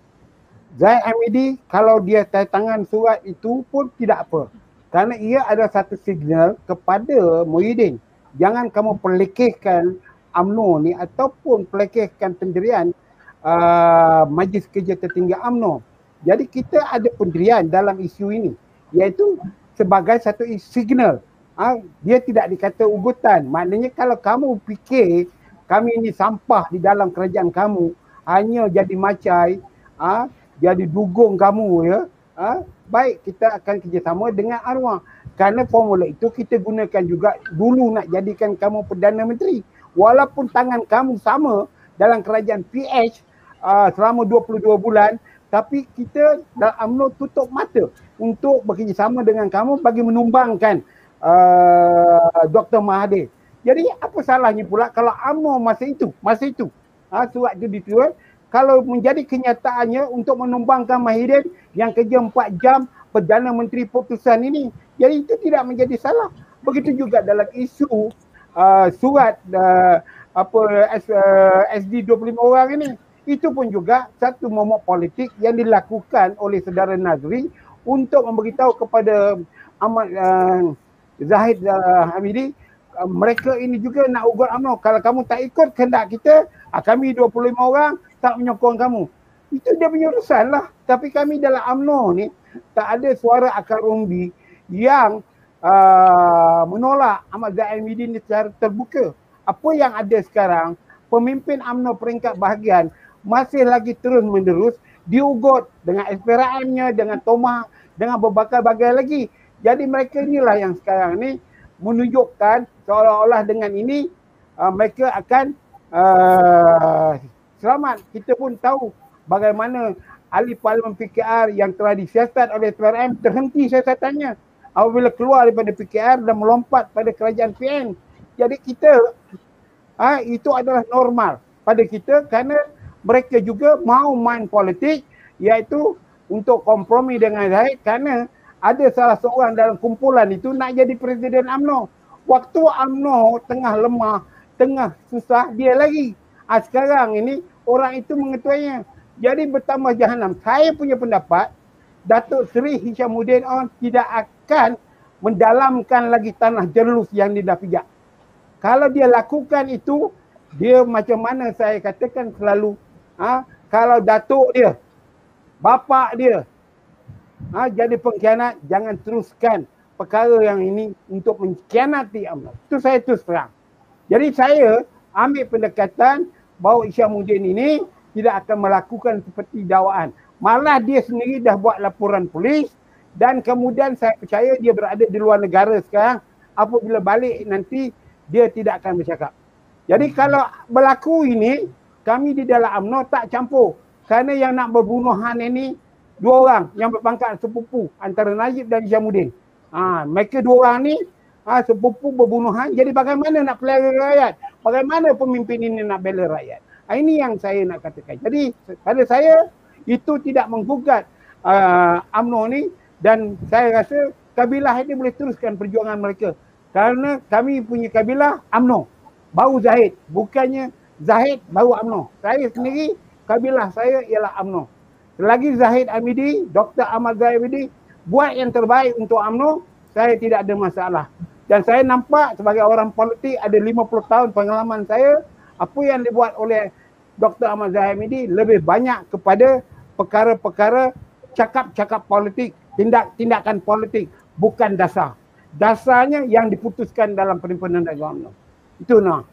Zaid Amidi kalau dia tanda tangan surat itu pun tidak apa. Kerana ia ada satu signal kepada Muhyiddin. Jangan kamu pelekehkan UMNO ni ataupun pelekehkan pendirian uh, Majlis Kerja Tertinggi AMNO. Jadi kita ada pendirian dalam isu ini iaitu sebagai satu signal. Ha, dia tidak dikata ugutan. Maknanya kalau kamu fikir kami ini sampah di dalam kerajaan kamu hanya jadi macai, ha, jadi dugong kamu ya. Ha, baik kita akan kerjasama dengan arwah. Kerana formula itu kita gunakan juga dulu nak jadikan kamu Perdana Menteri. Walaupun tangan kamu sama dalam kerajaan PH uh, selama 22 bulan tapi kita dalam UMNO tutup mata untuk bekerjasama dengan kamu bagi menumbangkan uh, Dr. Mahathir. Jadi apa salahnya pula kalau UMNO masa itu, masa itu, ha, surat itu ditulis, kalau menjadi kenyataannya untuk menumbangkan Mahathir yang kerja 4 jam Perdana Menteri putusan ini jadi itu tidak menjadi salah. Begitu juga dalam isu uh, surat uh, apa uh, SD 25 orang ini. Itu pun juga satu momok politik yang dilakukan oleh saudara Nazri untuk memberitahu kepada Ahmad uh, Zahid uh, Hamidi uh, mereka ini juga nak ugut UMNO. Kalau kamu tak ikut kehendak kita, uh, kami 25 orang tak menyokong kamu. Itu dia punya urusan lah. Tapi kami dalam UMNO ni tak ada suara akar umbi yang uh, menolak Ahmad Zahid Midin secara terbuka. Apa yang ada sekarang, pemimpin UMNO peringkat bahagian masih lagi terus menerus diugut dengan SPRM-nya, dengan Tomah, dengan berbagai-bagai lagi. Jadi mereka inilah yang sekarang ni menunjukkan seolah-olah dengan ini uh, mereka akan uh, selamat. Kita pun tahu bagaimana ahli parlimen PKR yang telah disiasat oleh SPRM terhenti siasatannya apabila keluar daripada PKR dan melompat pada kerajaan PN. Jadi kita ha, itu adalah normal pada kita kerana mereka juga mau main politik iaitu untuk kompromi dengan Zahid kerana ada salah seorang dalam kumpulan itu nak jadi Presiden AMNO. Waktu AMNO tengah lemah, tengah susah, dia lagi. Ha, sekarang ini orang itu mengetuainya. Jadi bertambah jahanam. Saya punya pendapat, Datuk Seri Hishamuddin On tidak akan mendalamkan lagi tanah jerlus yang dia dah pijak. Kalau dia lakukan itu, dia macam mana saya katakan selalu, ha, kalau datuk dia, bapa dia, ha, jadi pengkhianat, jangan teruskan perkara yang ini untuk mengkhianati Allah. Itu saya terus terang. Jadi saya ambil pendekatan bahawa Isyamuddin ini tidak akan melakukan seperti dakwaan. Malah dia sendiri dah buat laporan polis dan kemudian saya percaya dia berada di luar negara sekarang. Apabila balik nanti dia tidak akan bercakap. Jadi kalau berlaku ini kami di dalam UMNO tak campur. Kerana yang nak berbunuhan ini dua orang yang berpangkat sepupu antara Najib dan Jamuddin. Ha, mereka dua orang ni ha, sepupu berbunuhan. Jadi bagaimana nak pelihara rakyat? Bagaimana pemimpin ini nak bela rakyat? Ha, ini yang saya nak katakan. Jadi pada saya itu tidak menggugat uh, UMNO ni dan saya rasa kabilah ini boleh teruskan perjuangan mereka kerana kami punya kabilah UMNO baru Zahid bukannya Zahid baru UMNO saya sendiri kabilah saya ialah UMNO selagi Zahid Amidi Dr. Ahmad Zahid Amidi buat yang terbaik untuk UMNO saya tidak ada masalah dan saya nampak sebagai orang politik ada 50 tahun pengalaman saya apa yang dibuat oleh Dr. Ahmad Zahid Amidi lebih banyak kepada perkara-perkara cakap-cakap politik, tindak-tindakan politik bukan dasar. Dasarnya yang diputuskan dalam perimpunan agama. Itu nah.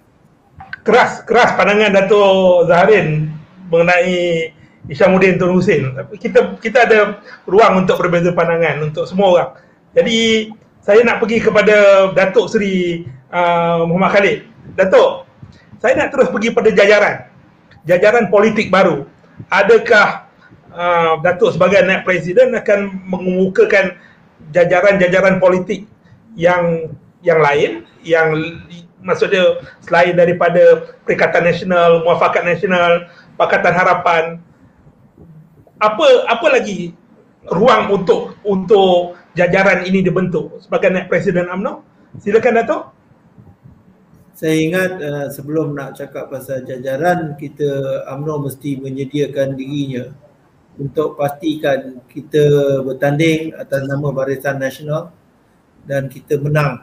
Keras, keras pandangan Dato' Zaharin mengenai Isyamuddin Tun Hussein. Kita kita ada ruang untuk berbeza pandangan untuk semua orang. Jadi saya nak pergi kepada Datuk Seri uh, Muhammad Khalid. Datuk, saya nak terus pergi pada jajaran. Jajaran politik baru. Adakah uh, Datuk sebagai naib presiden akan mengemukakan jajaran-jajaran politik yang yang lain yang maksudnya selain daripada Perikatan Nasional, Muafakat Nasional, Pakatan Harapan apa apa lagi ruang untuk untuk jajaran ini dibentuk sebagai naib presiden AMNO? Silakan Datuk. Saya ingat uh, sebelum nak cakap pasal jajaran kita AMNO mesti menyediakan dirinya untuk pastikan kita bertanding atas nama Barisan Nasional dan kita menang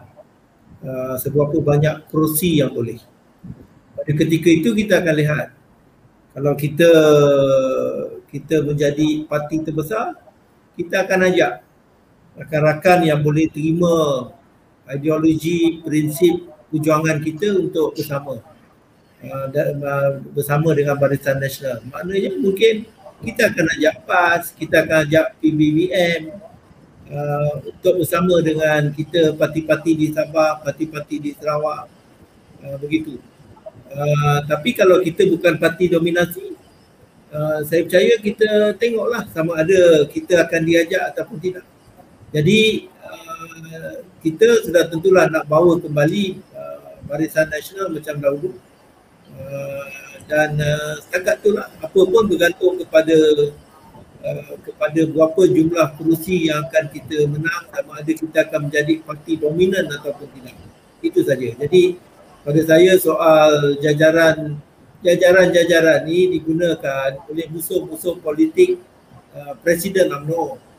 uh, seberapa banyak kerusi yang boleh. Pada ketika itu kita akan lihat Kalau kita kita menjadi parti terbesar, kita akan ajak rakan-rakan yang boleh terima ideologi, prinsip perjuangan kita untuk bersama uh, uh, bersama dengan Barisan Nasional. Maknanya mungkin kita akan ajak PAS, kita akan ajak PBBM uh, untuk bersama dengan kita parti-parti di Sabah, parti-parti di Sarawak. Begitu. Tapi kalau kita bukan parti dominasi, saya percaya kita tengoklah sama ada kita akan diajak ataupun tidak. Jadi uh, kita sudah tentulah nak bawa kembali uh, Barisan Nasional macam dahulu. Uh, dan setakat itulah apa pun bergantung kepada kepada berapa jumlah kerusi yang akan kita menang sama ada kita akan menjadi parti dominan ataupun tidak. Itu saja. Jadi pada saya soal jajaran jajaran-jajaran ini digunakan oleh musuh-musuh politik uh, Presiden UMNO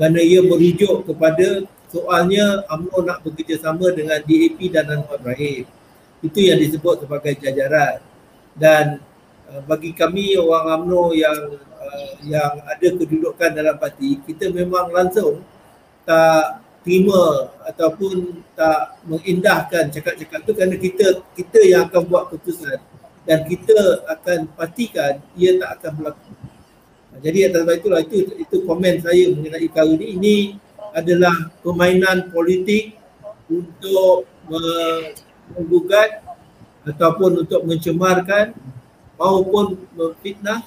kerana ia merujuk kepada soalnya UMNO nak bekerjasama dengan DAP dan Anwar Ibrahim. Itu yang disebut sebagai jajaran. Dan uh, bagi kami orang UMNO yang uh, yang ada kedudukan dalam parti, kita memang langsung tak terima ataupun tak mengindahkan cakap-cakap tu kerana kita kita yang akan buat keputusan dan kita akan pastikan ia tak akan berlaku. Jadi atas sebab itulah itu itu komen saya mengenai perkara ini. Ini adalah permainan politik untuk menggugat ataupun untuk mencemarkan maupun memfitnah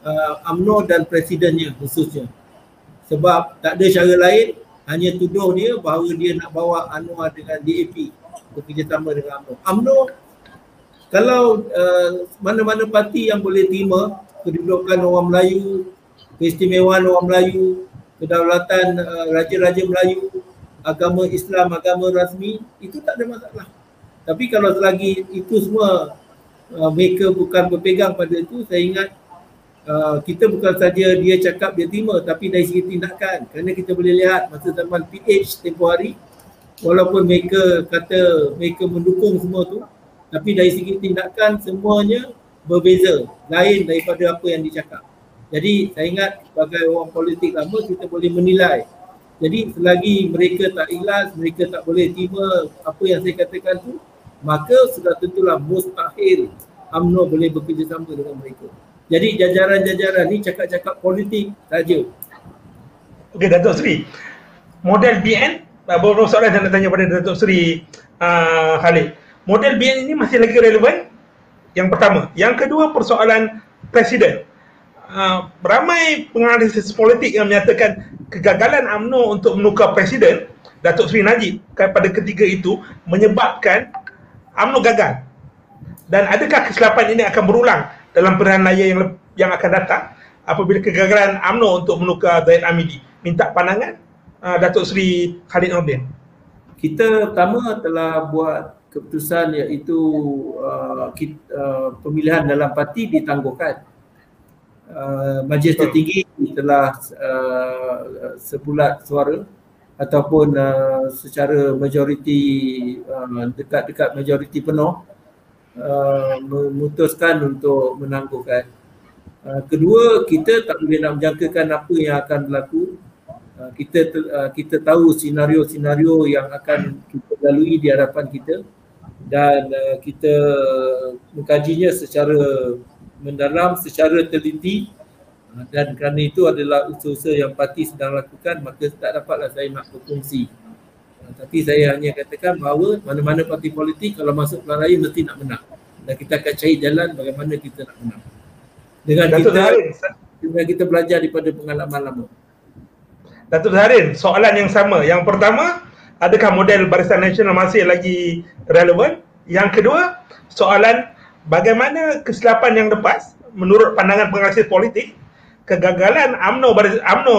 uh, UMNO dan presidennya khususnya. Sebab tak ada cara lain hanya tuduh dia bahawa dia nak bawa Anwar dengan DAP bekerjasama dengan UMNO. UMNO kalau uh, mana-mana parti yang boleh terima kedudukan orang Melayu, keistimewaan orang Melayu, kedaulatan uh, raja-raja Melayu, agama Islam, agama rasmi, itu tak ada masalah. Tapi kalau selagi itu semua uh, mereka bukan berpegang pada itu, saya ingat Uh, kita bukan saja dia cakap dia terima tapi dari segi tindakan kerana kita boleh lihat masa zaman PH tempoh hari walaupun mereka kata mereka mendukung semua tu tapi dari segi tindakan semuanya berbeza lain daripada apa yang dicakap jadi saya ingat sebagai orang politik lama kita boleh menilai jadi selagi mereka tak ikhlas mereka tak boleh terima apa yang saya katakan tu maka sudah tentulah mustahil UMNO boleh bekerjasama dengan mereka jadi jajaran-jajaran ni cakap-cakap politik saja. Okey Datuk Seri. Model BN beberapa soalan saya nak tanya pada Datuk Seri uh, Khalid. Model BN ini masih lagi relevan? Yang pertama. Yang kedua persoalan presiden. Uh, ramai penganalisis politik yang menyatakan kegagalan UMNO untuk menukar presiden Datuk Seri Najib pada ketiga itu menyebabkan UMNO gagal. Dan adakah kesilapan ini akan berulang dalam pilihan raya yang yang akan datang apabila kegagalan UMNO untuk menukar Zaid Amidi minta pandangan uh, Datuk Seri Khalid Nordin kita pertama telah buat keputusan iaitu uh, kita, uh, pemilihan dalam parti ditangguhkan uh, majlis tertinggi telah uh, sebulat suara ataupun uh, secara majoriti uh, dekat-dekat majoriti penuh Uh, memutuskan untuk menangguhkan. Uh, kedua, kita tak boleh nak menjangkakan apa yang akan berlaku. Uh, kita uh, kita tahu senario-senario yang akan kita lalui di hadapan kita dan uh, kita mengkajinya secara mendalam, secara teliti uh, dan kerana itu adalah usaha-usaha yang parti sedang lakukan maka tak dapatlah saya nak berfungsi tapi saya hanya katakan bahawa mana-mana parti politik kalau masuk pilihan raya mesti nak menang. Dan kita akan cari jalan bagaimana kita nak menang. Dengan Datuk kita Zaharin. dengan kita belajar daripada pengalaman lama. Datuk Zaharin, soalan yang sama. Yang pertama, adakah model Barisan Nasional masih lagi relevan? Yang kedua, soalan bagaimana kesilapan yang lepas menurut pandangan pengasas politik kegagalan AMNO AMNO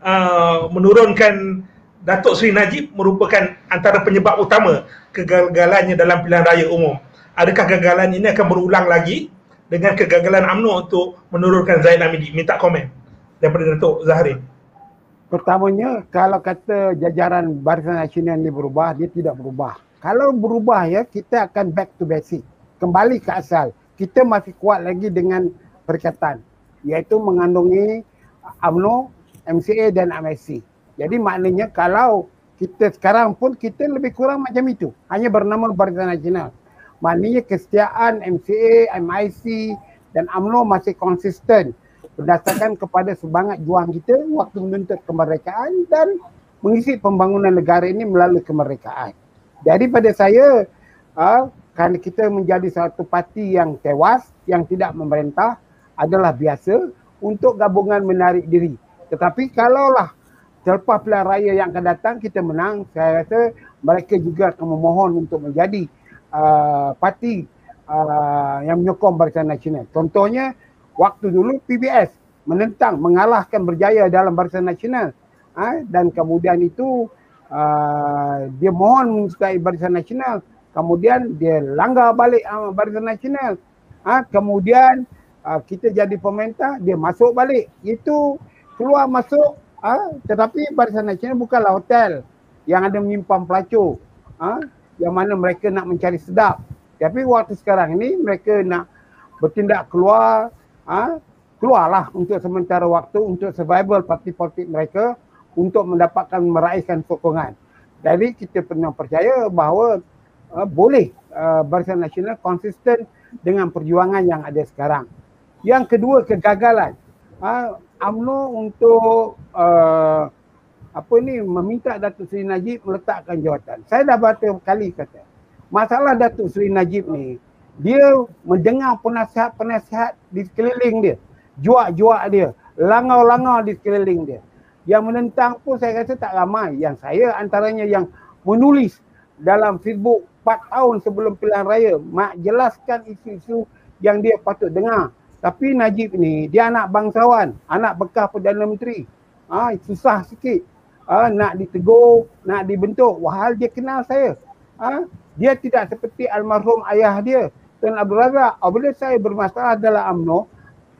uh, menurunkan Datuk Seri Najib merupakan antara penyebab utama kegagalannya dalam pilihan raya umum. Adakah kegagalan ini akan berulang lagi dengan kegagalan UMNO untuk menurunkan Zaid Amidi? Minta komen daripada Datuk Zahrin. Pertamanya, kalau kata jajaran Barisan Nasional ini berubah, dia tidak berubah. Kalau berubah ya, kita akan back to basic. Kembali ke asal. Kita masih kuat lagi dengan perikatan iaitu mengandungi UMNO, MCA dan MSC. Jadi maknanya kalau kita sekarang pun kita lebih kurang macam itu. Hanya bernama Barisan Nasional. Maknanya kesetiaan MCA, MIC dan UMNO masih konsisten berdasarkan kepada semangat juang kita waktu menuntut kemerdekaan dan mengisi pembangunan negara ini melalui kemerdekaan. Jadi pada saya, uh, kerana kita menjadi satu parti yang tewas, yang tidak memerintah adalah biasa untuk gabungan menarik diri. Tetapi kalaulah selepas pilihan raya yang akan datang kita menang, saya rasa mereka juga akan memohon untuk menjadi uh, parti uh, yang menyokong Barisan Nasional. Contohnya waktu dulu PBS menentang mengalahkan berjaya dalam Barisan Nasional. Uh, dan kemudian itu uh, dia mohon menyukai Barisan Nasional. Kemudian dia langgar balik uh, Barisan Nasional. Uh, kemudian uh, kita jadi pemerintah dia masuk balik. Itu keluar masuk uh, tetapi Barisan Nasional bukanlah hotel yang ada menyimpan pelacur uh, yang mana mereka nak mencari sedap. Tapi waktu sekarang ini mereka nak bertindak keluar, ha, keluarlah untuk sementara waktu untuk survival parti politik mereka untuk mendapatkan meraihkan sokongan. Jadi kita pernah percaya bahawa uh, boleh uh, Barisan Nasional konsisten dengan perjuangan yang ada sekarang. Yang kedua kegagalan. UMNO untuk uh, apa ni meminta Datuk Seri Najib meletakkan jawatan. Saya dah berapa kali kata masalah Datuk Seri Najib ni dia mendengar penasihat-penasihat di sekeliling dia. Juak-juak dia. Langau-langau di sekeliling dia. Yang menentang pun saya rasa tak ramai. Yang saya antaranya yang menulis dalam Facebook 4 tahun sebelum pilihan raya. Mak jelaskan isu-isu yang dia patut dengar. Tapi Najib ni dia anak bangsawan. Anak bekas Perdana Menteri. Ha, susah sikit. Ha, nak ditegur nak dibentuk. Wahal dia kenal saya. Ha, dia tidak seperti almarhum ayah dia Tuan Abdul Razak apabila saya bermasalah dalam UMNO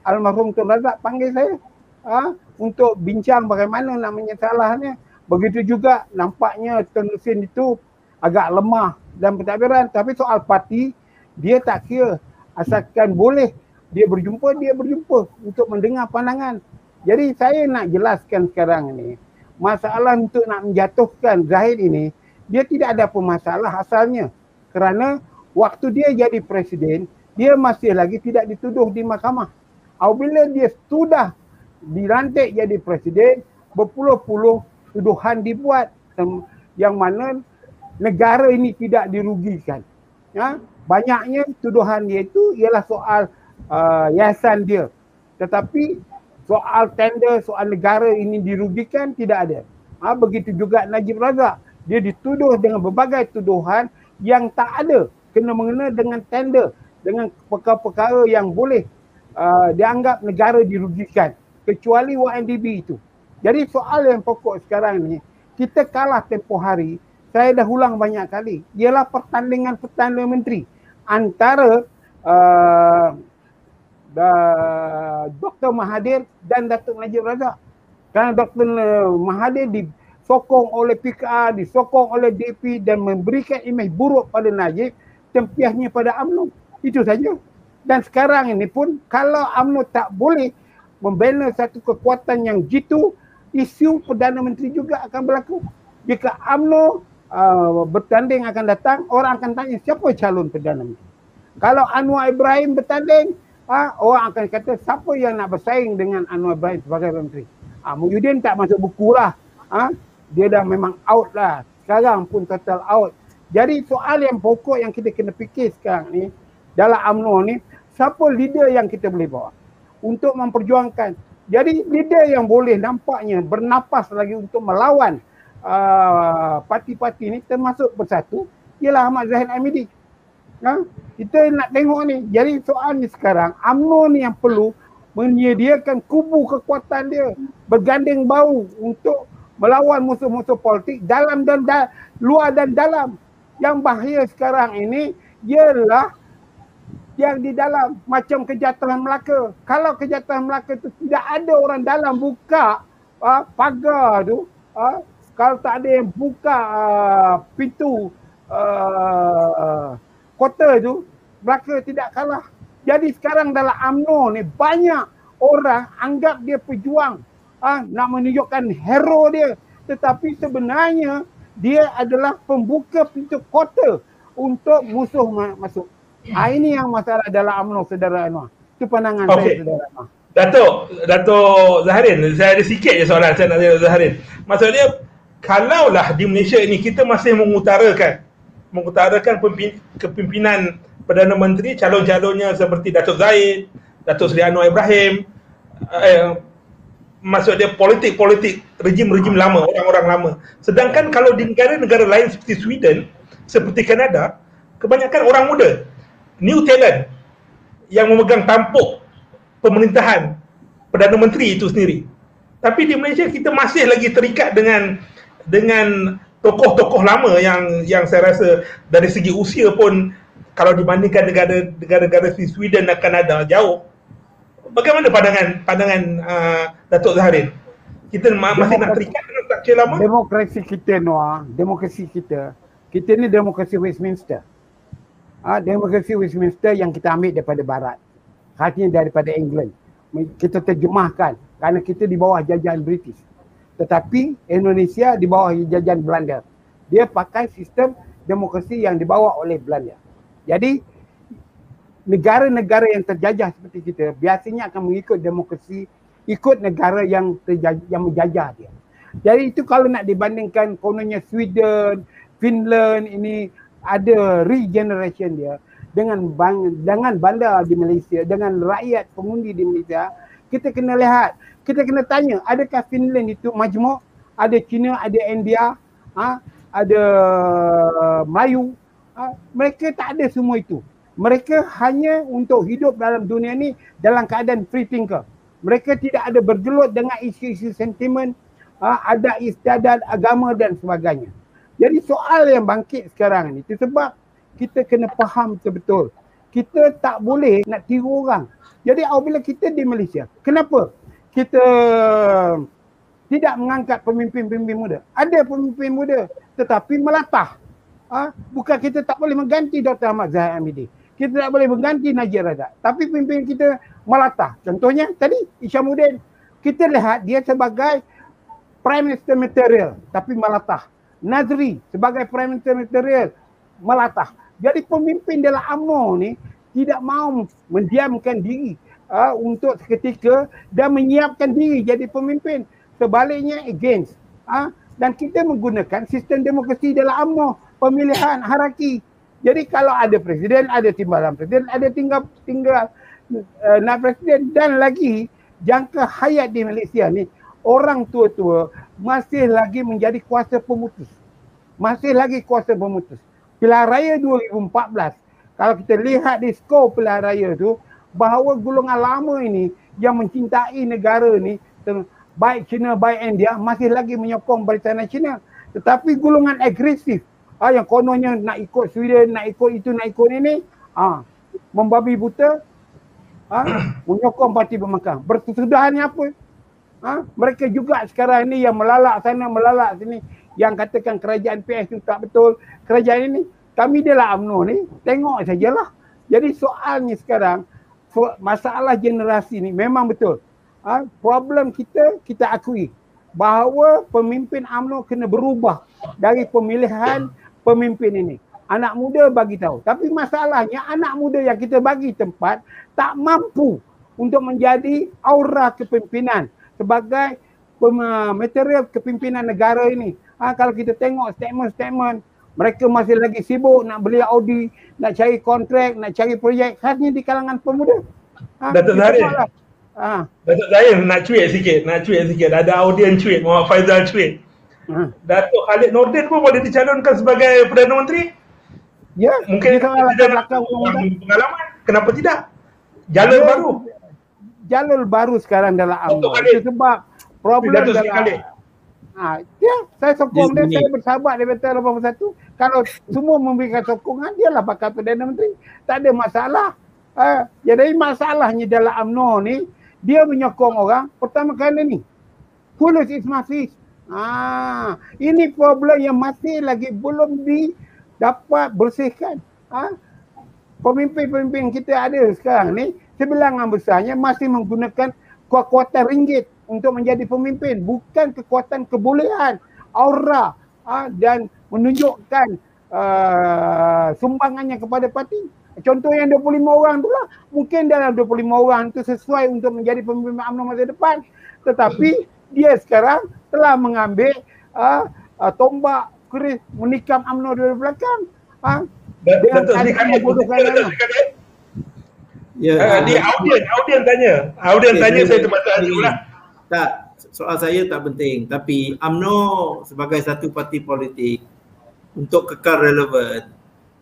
almarhum Tuan Razak panggil saya ha, untuk bincang bagaimana namanya salahnya begitu juga nampaknya Tuan Husin itu agak lemah dan pentadbiran. Tapi soal parti dia tak kira asalkan boleh dia berjumpa dia berjumpa untuk mendengar pandangan. Jadi saya nak jelaskan sekarang ini masalah untuk nak menjatuhkan Zahid ini dia tidak ada apa masalah asalnya. Kerana waktu dia jadi presiden dia masih lagi tidak dituduh di mahkamah. Apabila dia sudah dilantik jadi presiden berpuluh-puluh tuduhan dibuat yang mana negara ini tidak dirugikan. Ya banyaknya tuduhan dia itu ialah soal uh, yayasan dia. Tetapi soal tender soal negara ini dirugikan tidak ada. Ha, begitu juga Najib Razak. Dia dituduh dengan berbagai tuduhan yang tak ada kena mengena dengan tender dengan perkara-perkara yang boleh uh, dianggap negara dirugikan kecuali YNDB itu. Jadi soal yang pokok sekarang ni kita kalah tempoh hari saya dah ulang banyak kali ialah pertandingan pertandingan menteri antara uh, Dr. Mahathir dan Datuk Najib Razak. Kerana Dr. Mahathir di disokong oleh PKR, disokong oleh DP dan memberikan imej buruk pada Najib tempiasnya pada UMNO. Itu saja. Dan sekarang ini pun kalau UMNO tak boleh membina satu kekuatan yang jitu, isu Perdana Menteri juga akan berlaku. Jika UMNO uh, bertanding akan datang, orang akan tanya siapa calon Perdana Menteri. Kalau Anwar Ibrahim bertanding, uh, orang akan kata siapa yang nak bersaing dengan Anwar Ibrahim sebagai Menteri. Uh, Muhyiddin tak masuk buku lah. Uh, dia dah memang out lah. Sekarang pun total out. Jadi soal yang pokok yang kita kena fikir sekarang ni dalam UMNO ni, siapa leader yang kita boleh bawa untuk memperjuangkan. Jadi leader yang boleh nampaknya bernapas lagi untuk melawan uh, parti-parti ni termasuk bersatu ialah Ahmad Zahid Amidi. Ha? Kita nak tengok ni. Jadi soal ni sekarang UMNO ni yang perlu menyediakan kubu kekuatan dia berganding bau untuk melawan musuh-musuh politik dalam dan da- luar dan dalam. Yang bahaya sekarang ini ialah yang di dalam macam kejahatan Melaka. Kalau kejahatan Melaka itu tidak ada orang dalam buka uh, pagar tu, uh, kalau tak ada yang buka uh, pintu uh, kota tu, Melaka tidak kalah. Jadi sekarang dalam UMNO ni banyak orang anggap dia pejuang ah nak menunjukkan hero dia tetapi sebenarnya dia adalah pembuka pintu kota untuk musuh masuk. Ah ini yang masalah dalam UMNO saudara Anwar. Itu pandangan okay. saya saudara Anwar. Datuk, Datuk Zaharin, saya ada sikit je soalan saya nak tanya Zaharin. Maksudnya kalaulah di Malaysia ini kita masih mengutarakan mengutarakan kepimpinan Perdana Menteri calon-calonnya seperti Datuk Zaid, Datuk Seri Anwar Ibrahim, eh, maksud dia politik-politik rejim-rejim lama, orang-orang lama. Sedangkan kalau di negara-negara lain seperti Sweden, seperti Kanada, kebanyakan orang muda, new talent yang memegang tampuk pemerintahan Perdana Menteri itu sendiri. Tapi di Malaysia kita masih lagi terikat dengan dengan tokoh-tokoh lama yang yang saya rasa dari segi usia pun kalau dibandingkan negara negara-negara seperti Sweden dan Kanada jauh. Bagaimana pandangan pandangan uh, Datuk Zaharin? Kita ma- masih nak terikat dengan struktur lama? Demokrasi kita Noah, demokrasi kita. Kita ni demokrasi Westminster. Ah, demokrasi Westminster yang kita ambil daripada barat. Artinya daripada England. Kita terjemahkan kerana kita di bawah jajahan British. Tetapi Indonesia di bawah jajahan Belanda. Dia pakai sistem demokrasi yang dibawa oleh Belanda. Jadi negara-negara yang terjajah seperti kita biasanya akan mengikut demokrasi ikut negara yang terjajah, yang menjajah dia. Jadi itu kalau nak dibandingkan kononnya Sweden, Finland ini ada regeneration dia dengan bang, dengan bandar di Malaysia, dengan rakyat pengundi di Malaysia, kita kena lihat, kita kena tanya adakah Finland itu majmuk, ada China, ada India, ha? ada Melayu, ha? mereka tak ada semua itu mereka hanya untuk hidup dalam dunia ni dalam keadaan free thinker. Mereka tidak ada bergelut dengan isu-isu sentimen, uh, ada istiadat agama dan sebagainya. Jadi soal yang bangkit sekarang ni itu sebab kita kena faham betul-betul. Kita tak boleh nak tiru orang. Jadi apabila kita di Malaysia, kenapa kita tidak mengangkat pemimpin-pemimpin muda? Ada pemimpin muda tetapi melatah. Ha? Bukan kita tak boleh mengganti Dr. Ahmad Zahid Amidi kita tak boleh mengganti Najib Razak. Tapi pemimpin kita melatah. Contohnya tadi Isyamuddin. Kita lihat dia sebagai Prime Minister Material tapi melatah. Nazri sebagai Prime Minister Material melatah. Jadi pemimpin dalam UMNO ni tidak mahu mendiamkan diri uh, untuk seketika dan menyiapkan diri jadi pemimpin. Sebaliknya against. Uh, dan kita menggunakan sistem demokrasi dalam UMNO. Pemilihan haraki. Jadi kalau ada presiden, ada timbalan presiden, ada tinggal tinggal uh, nak presiden dan lagi jangka hayat di Malaysia ni orang tua-tua masih lagi menjadi kuasa pemutus. Masih lagi kuasa pemutus. Pilihan raya 2014 kalau kita lihat di skor pilihan raya tu bahawa golongan lama ini yang mencintai negara ni baik China baik India masih lagi menyokong Barisan Nasional. Tetapi golongan agresif ah yang kononnya nak ikut Sweden, nak ikut itu, nak ikut ini, ah membabi buta, ah menyokong parti pemakang. Berkesudahannya apa? Ah mereka juga sekarang ini yang melalak sana, melalak sini, yang katakan kerajaan PS itu tak betul, kerajaan ini kami dia UMNO ni, tengok sajalah. Jadi soalnya sekarang masalah generasi ni memang betul. Ah problem kita kita akui bahawa pemimpin UMNO kena berubah dari pemilihan pemimpin ini. Anak muda bagi tahu. Tapi masalahnya anak muda yang kita bagi tempat tak mampu untuk menjadi aura kepimpinan sebagai material kepimpinan negara ini. Ha, kalau kita tengok statement-statement mereka masih lagi sibuk nak beli Audi, nak cari kontrak, nak cari projek khasnya di kalangan pemuda. Ha, Datuk Zahir. Ha. Datuk Zahir nak cuit sikit, nak cuit sikit. Ada audien cuit, Muhammad Faizal cuit. Ha. Datuk Khalid Nordin pun boleh dicalonkan sebagai Perdana Menteri. Ya, mungkin kalau ada belakang pengalaman, kenapa tidak? Jalur ya, baru. Jalur baru sekarang dalam UMNO. Itu sebab problem Datuk dalam Ha, ya, saya sokong dia, saya bersahabat dia betul 81. Kalau semua memberikan sokongan, dia lah bakal Perdana Menteri. Tak ada masalah. Ha, jadi masalahnya dalam UMNO ni, dia menyokong orang, pertama kali ni, Police is my. Ah, ini problem yang masih lagi belum di dapat bersihkan. Ah, pemimpin-pemimpin kita ada sekarang ni sebilangan besarnya masih menggunakan kekuatan ringgit untuk menjadi pemimpin bukan kekuatan kebolehan aura uh, dan menunjukkan uh, sumbangannya kepada parti contoh yang 25 orang tu lah mungkin dalam 25 orang tu sesuai untuk menjadi pemimpin UMNO masa depan tetapi dia sekarang telah mengambil uh, uh, tombak keris menikam UMNO dari belakang uh, dengan kata bodohkan Ya, uh, di audien, audien tanya. Audien okay, tanya saya terbatas tadi lah. Tak, soal saya tak penting. Tapi UMNO sebagai satu parti politik untuk kekal relevan,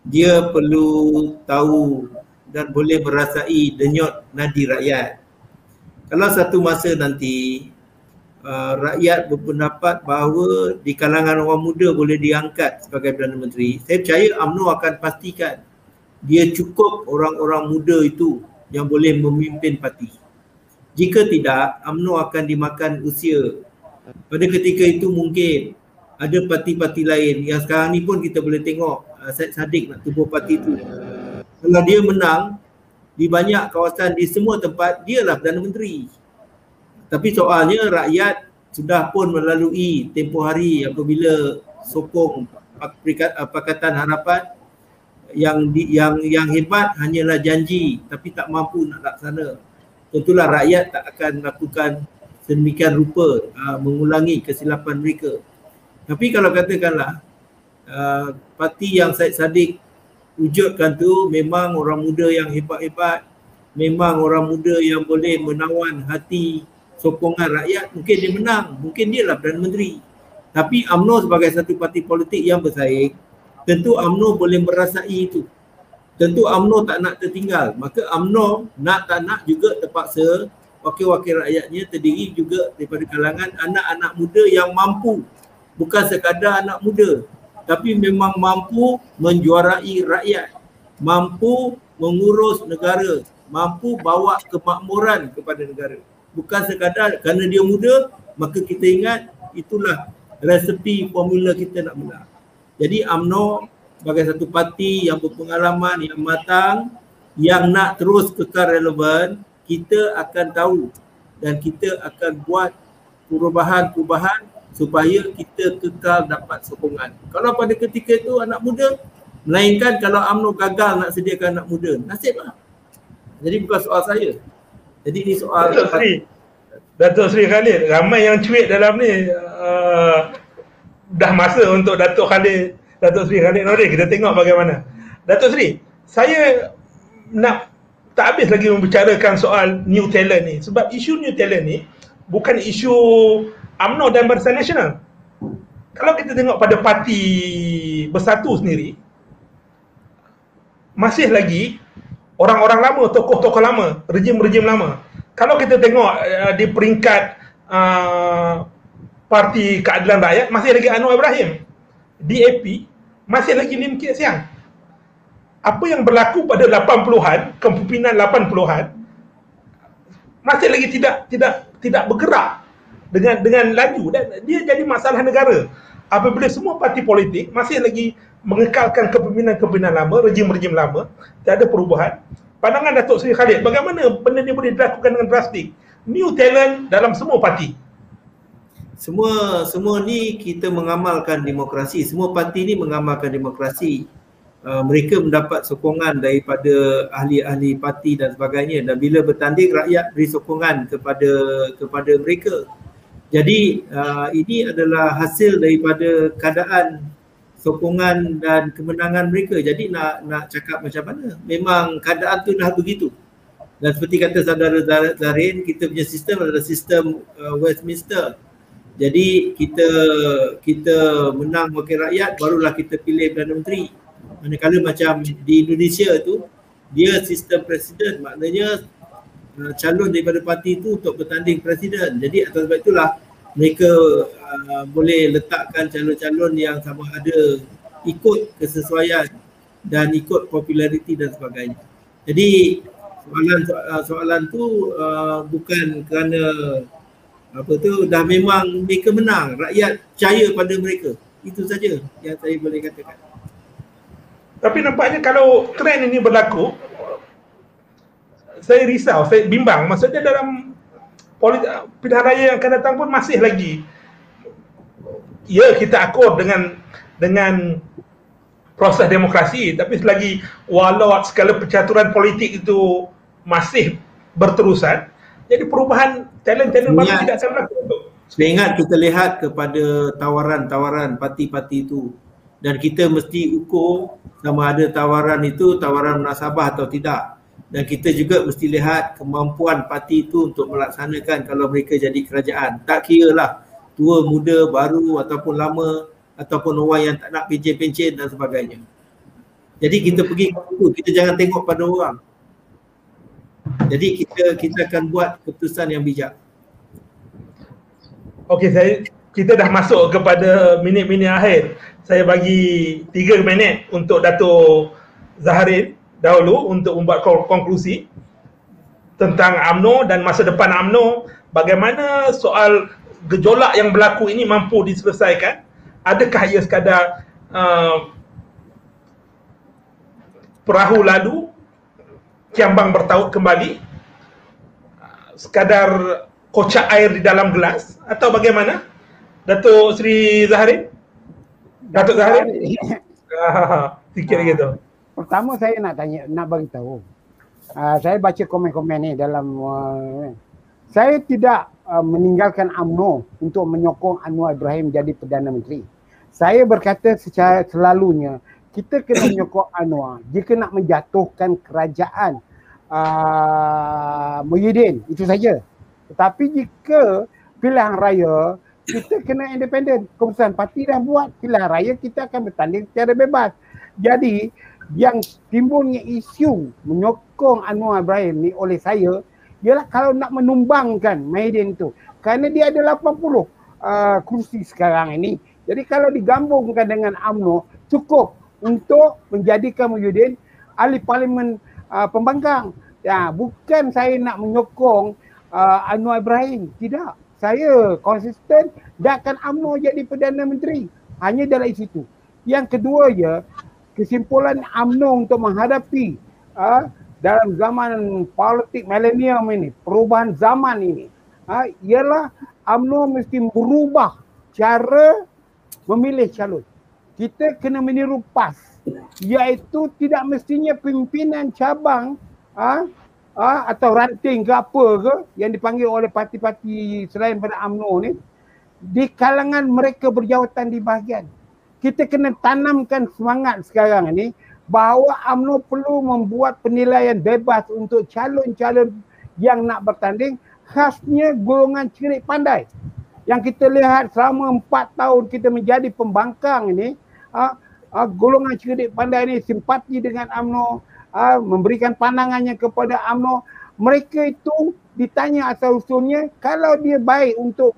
dia perlu tahu dan boleh merasai denyut nadi rakyat. Kalau satu masa nanti uh, rakyat berpendapat bahawa di kalangan orang muda boleh diangkat sebagai Perdana Menteri, saya percaya UMNO akan pastikan dia cukup orang-orang muda itu yang boleh memimpin parti. Jika tidak, UMNO akan dimakan usia. Pada ketika itu mungkin ada parti-parti lain yang sekarang ni pun kita boleh tengok uh, Syed Saddiq nak tubuh parti itu. Kalau dia menang di banyak kawasan di semua tempat, dialah Perdana Menteri. Tapi soalnya rakyat sudah pun melalui tempoh hari apabila sokong Pakatan Harapan yang di, yang yang hebat hanyalah janji tapi tak mampu nak laksana. Tentulah rakyat tak akan melakukan sedemikian rupa uh, mengulangi kesilapan mereka. Tapi kalau katakanlah uh, parti yang Syed Saddiq wujudkan tu memang orang muda yang hebat-hebat, memang orang muda yang boleh menawan hati sokongan rakyat, mungkin dia menang, mungkin dia lah Perdana Menteri. Tapi UMNO sebagai satu parti politik yang bersaing, tentu AMNO boleh merasai itu. Tentu AMNO tak nak tertinggal. Maka AMNO nak tak nak juga terpaksa wakil-wakil rakyatnya terdiri juga daripada kalangan anak-anak muda yang mampu. Bukan sekadar anak muda. Tapi memang mampu menjuarai rakyat. Mampu mengurus negara. Mampu bawa kemakmuran kepada negara. Bukan sekadar kerana dia muda, maka kita ingat itulah resepi formula kita nak menang. Jadi UMNO sebagai satu parti yang berpengalaman, yang matang, yang nak terus kekal relevan, kita akan tahu dan kita akan buat perubahan-perubahan supaya kita kekal dapat sokongan. Kalau pada ketika itu anak muda, melainkan kalau UMNO gagal nak sediakan anak muda, nasiblah. Jadi bukan soal saya. Jadi ini soal Datuk Sri. Datuk Sri Khalid, ramai yang cuit dalam ni. Uh, dah masa untuk Datuk Khalid Datuk Sri Khalid Nordin kita tengok bagaimana Datuk Sri saya nak tak habis lagi membicarakan soal new talent ni sebab isu new talent ni bukan isu UMNO dan Barisan Nasional kalau kita tengok pada parti bersatu sendiri masih lagi orang-orang lama, tokoh-tokoh lama, rejim-rejim lama. Kalau kita tengok uh, di peringkat uh, Parti Keadilan Rakyat masih lagi Anwar Ibrahim. DAP masih lagi Lim Kit Siang. Apa yang berlaku pada 80-an, kepimpinan 80-an masih lagi tidak tidak tidak bergerak dengan dengan laju dan dia jadi masalah negara. Apabila semua parti politik masih lagi mengekalkan kepimpinan-kepimpinan lama, rejim-rejim lama, tidak ada perubahan. Pandangan Datuk Seri Khalid, bagaimana benda ini boleh dilakukan dengan drastik? New talent dalam semua parti. Semua semua ni kita mengamalkan demokrasi. Semua parti ni mengamalkan demokrasi. Uh, mereka mendapat sokongan daripada ahli-ahli parti dan sebagainya. Dan bila bertanding rakyat beri sokongan kepada kepada mereka. Jadi uh, ini adalah hasil daripada keadaan sokongan dan kemenangan mereka. Jadi nak nak cakap macam mana? Memang keadaan tu dah begitu. Dan seperti kata saudara Zarin kita punya sistem adalah sistem uh, Westminster. Jadi kita kita menang wakil rakyat barulah kita pilih Perdana Menteri. Manakala macam di Indonesia tu dia sistem presiden. Maknanya uh, calon daripada parti itu untuk bertanding presiden. Jadi atas sebab itulah mereka uh, boleh letakkan calon-calon yang sama ada ikut kesesuaian dan ikut populariti dan sebagainya. Jadi soalan uh, soalan tu uh, bukan kerana apa tu dah memang mereka menang rakyat percaya pada mereka itu saja yang saya boleh katakan Tapi nampaknya kalau trend ini berlaku, saya risau, saya bimbang. Maksudnya dalam pilihan raya yang akan datang pun masih lagi. Ya kita akur dengan dengan proses demokrasi tapi selagi walau segala percaturan politik itu masih berterusan jadi perubahan talent-talent baru tidak akan berlaku saya ingat kita lihat kepada tawaran-tawaran parti-parti itu. Dan kita mesti ukur sama ada tawaran itu tawaran munasabah atau tidak dan kita juga mesti lihat kemampuan parti itu untuk melaksanakan kalau mereka jadi kerajaan. Tak kira lah tua, muda, baru ataupun lama ataupun orang yang tak nak pencen-pencen dan sebagainya. Jadi kita pergi ke situ, kita jangan tengok pada orang. Jadi kita kita akan buat keputusan yang bijak. Okey, saya kita dah masuk kepada minit-minit akhir. Saya bagi tiga minit untuk Dato' Zaharin dahulu untuk membuat konklusi tentang AMNO dan masa depan AMNO bagaimana soal gejolak yang berlaku ini mampu diselesaikan? Adakah ia sekadar uh, perahu lalu kiambang bertaut kembali? Sekadar kocak air di dalam gelas? Atau bagaimana? Datuk Sri Zaharin? Datuk Zaharin? Fikir gitu pertama saya nak tanya nak bagi tahu uh, saya baca komen-komen ni dalam uh, saya tidak uh, meninggalkan AMNO untuk menyokong Anwar Ibrahim jadi Perdana Menteri. Saya berkata secara selalunya kita kena menyokong Anwar jika nak menjatuhkan kerajaan uh, Muhyiddin. Itu saja. Tetapi jika pilihan raya kita kena independen keputusan parti dah buat pilihan raya kita akan bertanding secara bebas. Jadi yang timbulnya isu menyokong Anwar Ibrahim ni oleh saya ialah kalau nak menumbangkan Maiden tu. Kerana dia ada 80 uh, kursi sekarang ini. Jadi kalau digabungkan dengan AMNO cukup untuk menjadikan Muhyiddin ahli parlimen uh, pembangkang. Ya bukan saya nak menyokong uh, Anwar Ibrahim. Tidak. Saya konsisten dakkan AMNO jadi Perdana Menteri. Hanya dalam situ yang kedua ya kesimpulan UMNO untuk menghadapi uh, dalam zaman politik milenium ini, perubahan zaman ini, uh, ialah UMNO mesti berubah cara memilih calon. Kita kena meniru PAS iaitu tidak mestinya pimpinan cabang uh, uh, atau ranting ke apa ke yang dipanggil oleh parti-parti selain pada UMNO ni di kalangan mereka berjawatan di bahagian kita kena tanamkan semangat sekarang ni bahawa UMNO perlu membuat penilaian bebas untuk calon-calon yang nak bertanding khasnya golongan cerik pandai. Yang kita lihat selama empat tahun kita menjadi pembangkang ini, uh, uh, golongan cerik pandai ini simpati dengan UMNO, uh, memberikan pandangannya kepada UMNO. Mereka itu ditanya asal usulnya kalau dia baik untuk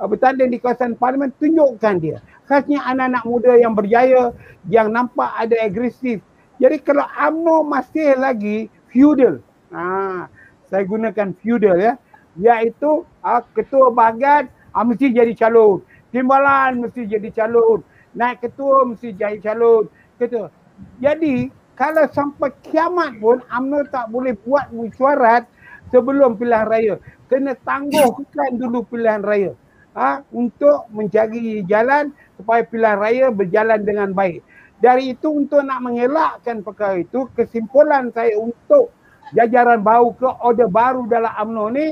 uh, bertanding di kawasan parlimen, tunjukkan dia khasnya anak-anak muda yang berjaya yang nampak ada agresif. Jadi kalau UMNO masih lagi feudal, ha, saya gunakan feudal ya, iaitu ha, ketua bahagian ha, mesti jadi calon, timbalan mesti jadi calon, naik ketua mesti jadi calon. Ketua. Jadi kalau sampai kiamat pun UMNO tak boleh buat mesyuarat sebelum pilihan raya. Kena tangguhkan dulu pilihan raya ha, untuk mencari jalan supaya pilihan raya berjalan dengan baik. Dari itu untuk nak mengelakkan perkara itu, kesimpulan saya untuk jajaran baru ke order baru dalam UMNO ni,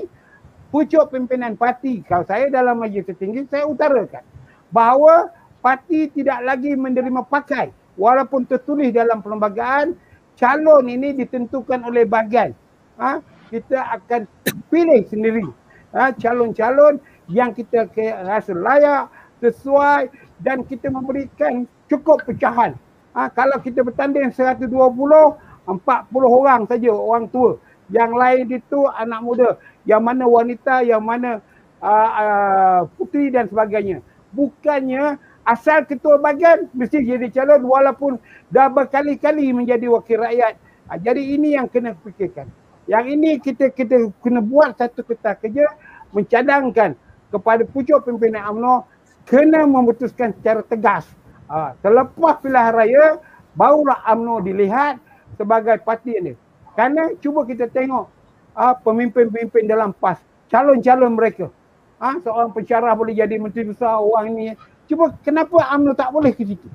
pucuk pimpinan parti, kalau saya dalam majlis tertinggi, saya utarakan bahawa parti tidak lagi menerima pakai walaupun tertulis dalam perlembagaan, calon ini ditentukan oleh bahagian. Ha? Kita akan pilih sendiri ha? calon-calon yang kita rasa layak, sesuai dan kita memberikan cukup pecahan. Ha, kalau kita bertanding 120, 40 orang saja orang tua. Yang lain itu anak muda. Yang mana wanita, yang mana uh, uh, putri dan sebagainya. Bukannya asal ketua bagian mesti jadi calon walaupun dah berkali-kali menjadi wakil rakyat. Ha, jadi ini yang kena fikirkan. Yang ini kita kita kena buat satu kertas kerja mencadangkan kepada pucuk pimpinan UMNO kena memutuskan secara tegas. Ha, terlepas pilihan raya, barulah UMNO dilihat sebagai parti ini. Karena cuba kita tengok ah, pemimpin-pemimpin dalam PAS, calon-calon mereka. Ah, seorang pensyarah boleh jadi menteri besar orang ini. Cuba kenapa UMNO tak boleh ke situ?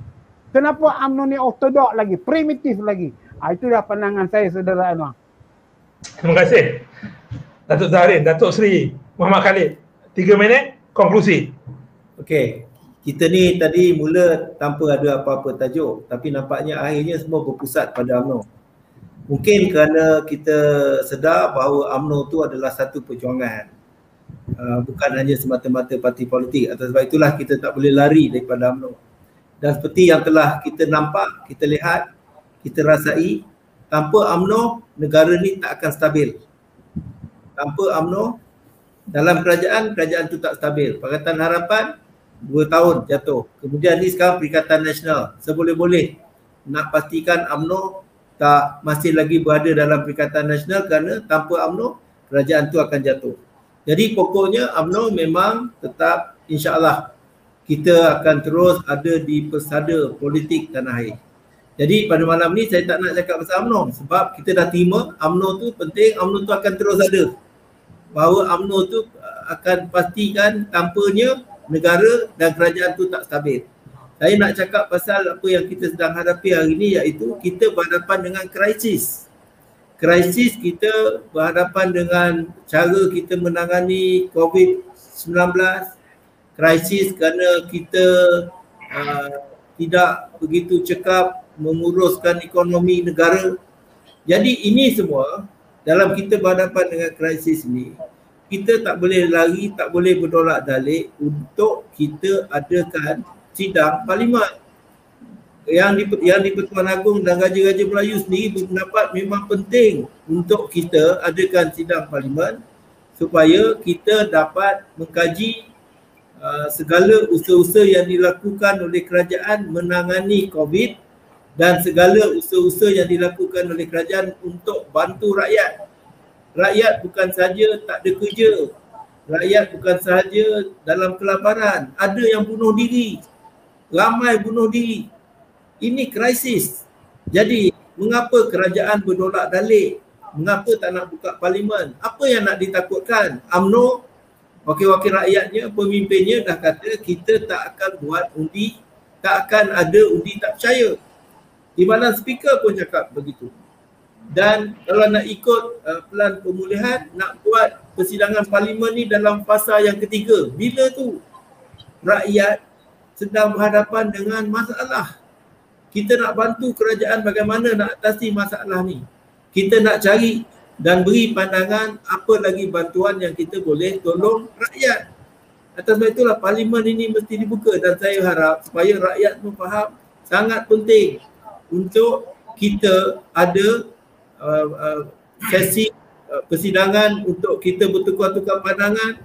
Kenapa UMNO ni ortodok lagi, primitif lagi? Ah, itulah pandangan saya saudara Anwar. Terima kasih. Datuk Zahrin, Datuk Seri Muhammad Khalid. Tiga minit, konklusi. Okey. Kita ni tadi mula tanpa ada apa-apa tajuk tapi nampaknya akhirnya semua berpusat pada UMNO. Mungkin kerana kita sedar bahawa UMNO tu adalah satu perjuangan. Uh, bukan hanya semata-mata parti politik. Atas sebab itulah kita tak boleh lari daripada UMNO. Dan seperti yang telah kita nampak, kita lihat, kita rasai, tanpa UMNO, negara ni tak akan stabil. Tanpa UMNO, dalam kerajaan, kerajaan tu tak stabil. Pakatan Harapan, dua tahun jatuh. Kemudian ni sekarang Perikatan Nasional. Seboleh-boleh nak pastikan UMNO tak masih lagi berada dalam Perikatan Nasional kerana tanpa UMNO, kerajaan tu akan jatuh. Jadi pokoknya UMNO memang tetap insyaAllah kita akan terus ada di persada politik tanah air. Jadi pada malam ni saya tak nak cakap pasal UMNO sebab kita dah terima UMNO tu penting, UMNO tu akan terus ada. Bahawa UMNO tu uh, akan pastikan tanpanya negara dan kerajaan tu tak stabil. Saya nak cakap pasal apa yang kita sedang hadapi hari ini iaitu kita berhadapan dengan krisis. Krisis kita berhadapan dengan cara kita menangani COVID-19. Krisis kerana kita uh, tidak begitu cekap menguruskan ekonomi negara. Jadi ini semua dalam kita berhadapan dengan krisis ini, kita tak boleh lari, tak boleh berdolak dalik untuk kita adakan sidang parlimen. Yang di yang di Pertuan Agong dan Raja-Raja Melayu sendiri berpendapat memang penting untuk kita adakan sidang parlimen supaya kita dapat mengkaji uh, segala usaha-usaha yang dilakukan oleh kerajaan menangani COVID dan segala usaha-usaha yang dilakukan oleh kerajaan untuk bantu rakyat. Rakyat bukan saja tak ada kerja. Rakyat bukan sahaja dalam kelaparan. Ada yang bunuh diri. Ramai bunuh diri. Ini krisis. Jadi mengapa kerajaan berdolak dalik? Mengapa tak nak buka parlimen? Apa yang nak ditakutkan? UMNO, wakil-wakil rakyatnya, pemimpinnya dah kata kita tak akan buat undi, tak akan ada undi tak percaya. Timbalan speaker pun cakap begitu. Dan kalau nak ikut uh, pelan pemulihan, nak buat persidangan parlimen ni dalam fasa yang ketiga. Bila tu rakyat sedang berhadapan dengan masalah. Kita nak bantu kerajaan bagaimana nak atasi masalah ni. Kita nak cari dan beri pandangan apa lagi bantuan yang kita boleh tolong rakyat. Atas sebab itulah parlimen ini mesti dibuka dan saya harap supaya rakyat pun faham sangat penting untuk kita ada uh, uh, sesi uh, persidangan untuk kita bertukar-tukar pandangan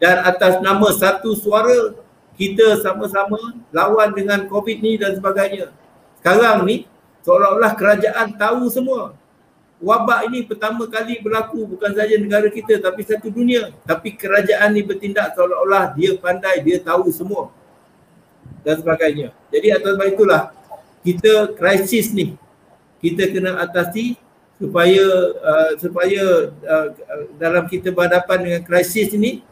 dan atas nama satu suara kita sama-sama lawan dengan COVID ni dan sebagainya. Sekarang ni seolah-olah kerajaan tahu semua. Wabak ini pertama kali berlaku bukan saja negara kita tapi satu dunia. Tapi kerajaan ni bertindak seolah-olah dia pandai, dia tahu semua. Dan sebagainya. Jadi atas sebab itulah kita krisis ni kita kena atasi supaya uh, supaya uh, dalam kita berhadapan dengan krisis ini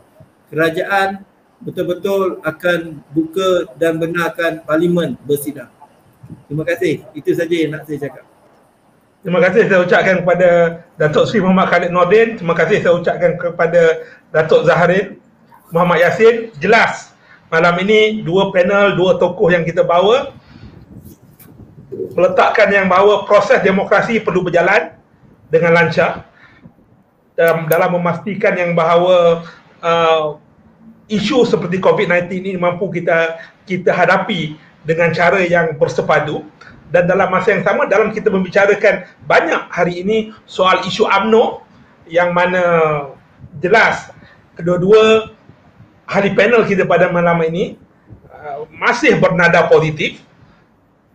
kerajaan betul-betul akan buka dan benarkan parlimen bersidang. Terima kasih. Itu saja yang nak saya cakap. Terima kasih saya ucapkan kepada Datuk Sri Muhammad Khalid Nordin. Terima kasih saya ucapkan kepada Datuk Zaharin Muhammad Yasin. Jelas malam ini dua panel, dua tokoh yang kita bawa meletakkan yang bahawa proses demokrasi perlu berjalan dengan lancar dalam, dalam memastikan yang bahawa uh, isu seperti COVID-19 ini mampu kita kita hadapi dengan cara yang bersepadu. Dan dalam masa yang sama dalam kita membicarakan banyak hari ini soal isu AMNO yang mana jelas kedua-dua hari panel kita pada malam ini uh, masih bernada positif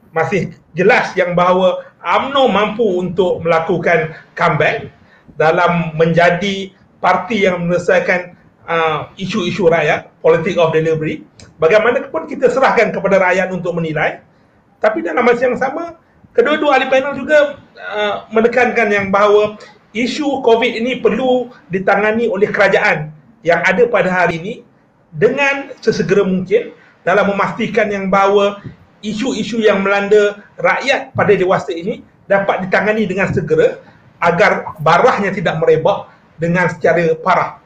masih jelas yang bahawa UMNO mampu untuk melakukan comeback dalam menjadi parti yang menyelesaikan uh, isu-isu rakyat, politik of delivery. Bagaimanapun kita serahkan kepada rakyat untuk menilai. Tapi dalam masa yang sama, kedua-dua ahli panel juga uh, menekankan yang bahawa isu COVID ini perlu ditangani oleh kerajaan yang ada pada hari ini dengan sesegera mungkin dalam memastikan yang bahawa isu-isu yang melanda rakyat pada dewasa ini dapat ditangani dengan segera agar barahnya tidak merebak dengan secara parah.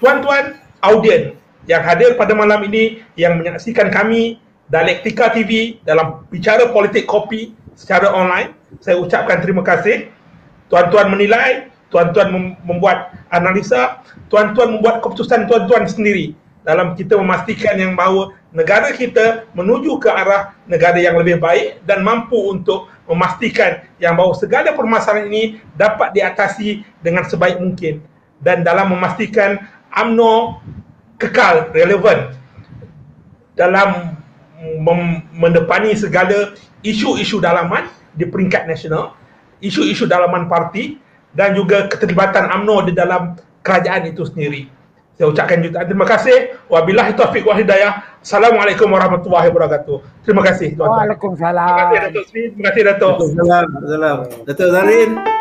Tuan-tuan audien yang hadir pada malam ini yang menyaksikan kami Dialektika TV dalam bicara politik kopi secara online, saya ucapkan terima kasih. Tuan-tuan menilai, tuan-tuan membuat analisa, tuan-tuan membuat keputusan tuan-tuan sendiri dalam kita memastikan yang bahawa negara kita menuju ke arah negara yang lebih baik dan mampu untuk memastikan yang bahawa segala permasalahan ini dapat diatasi dengan sebaik mungkin dan dalam memastikan UMNO kekal relevan dalam mendepani segala isu-isu dalaman di peringkat nasional, isu-isu dalaman parti dan juga keterlibatan UMNO di dalam kerajaan itu sendiri. Saya ucapkan jutaan terima kasih. Wabillahi taufiq wal hidayah. Assalamualaikum warahmatullahi wabarakatuh. Terima kasih tuan-tuan. Waalaikumsalam. Terima kasih Datuk Sri. Terima kasih Datuk. Waalaikumsalam. Datuk Zarin.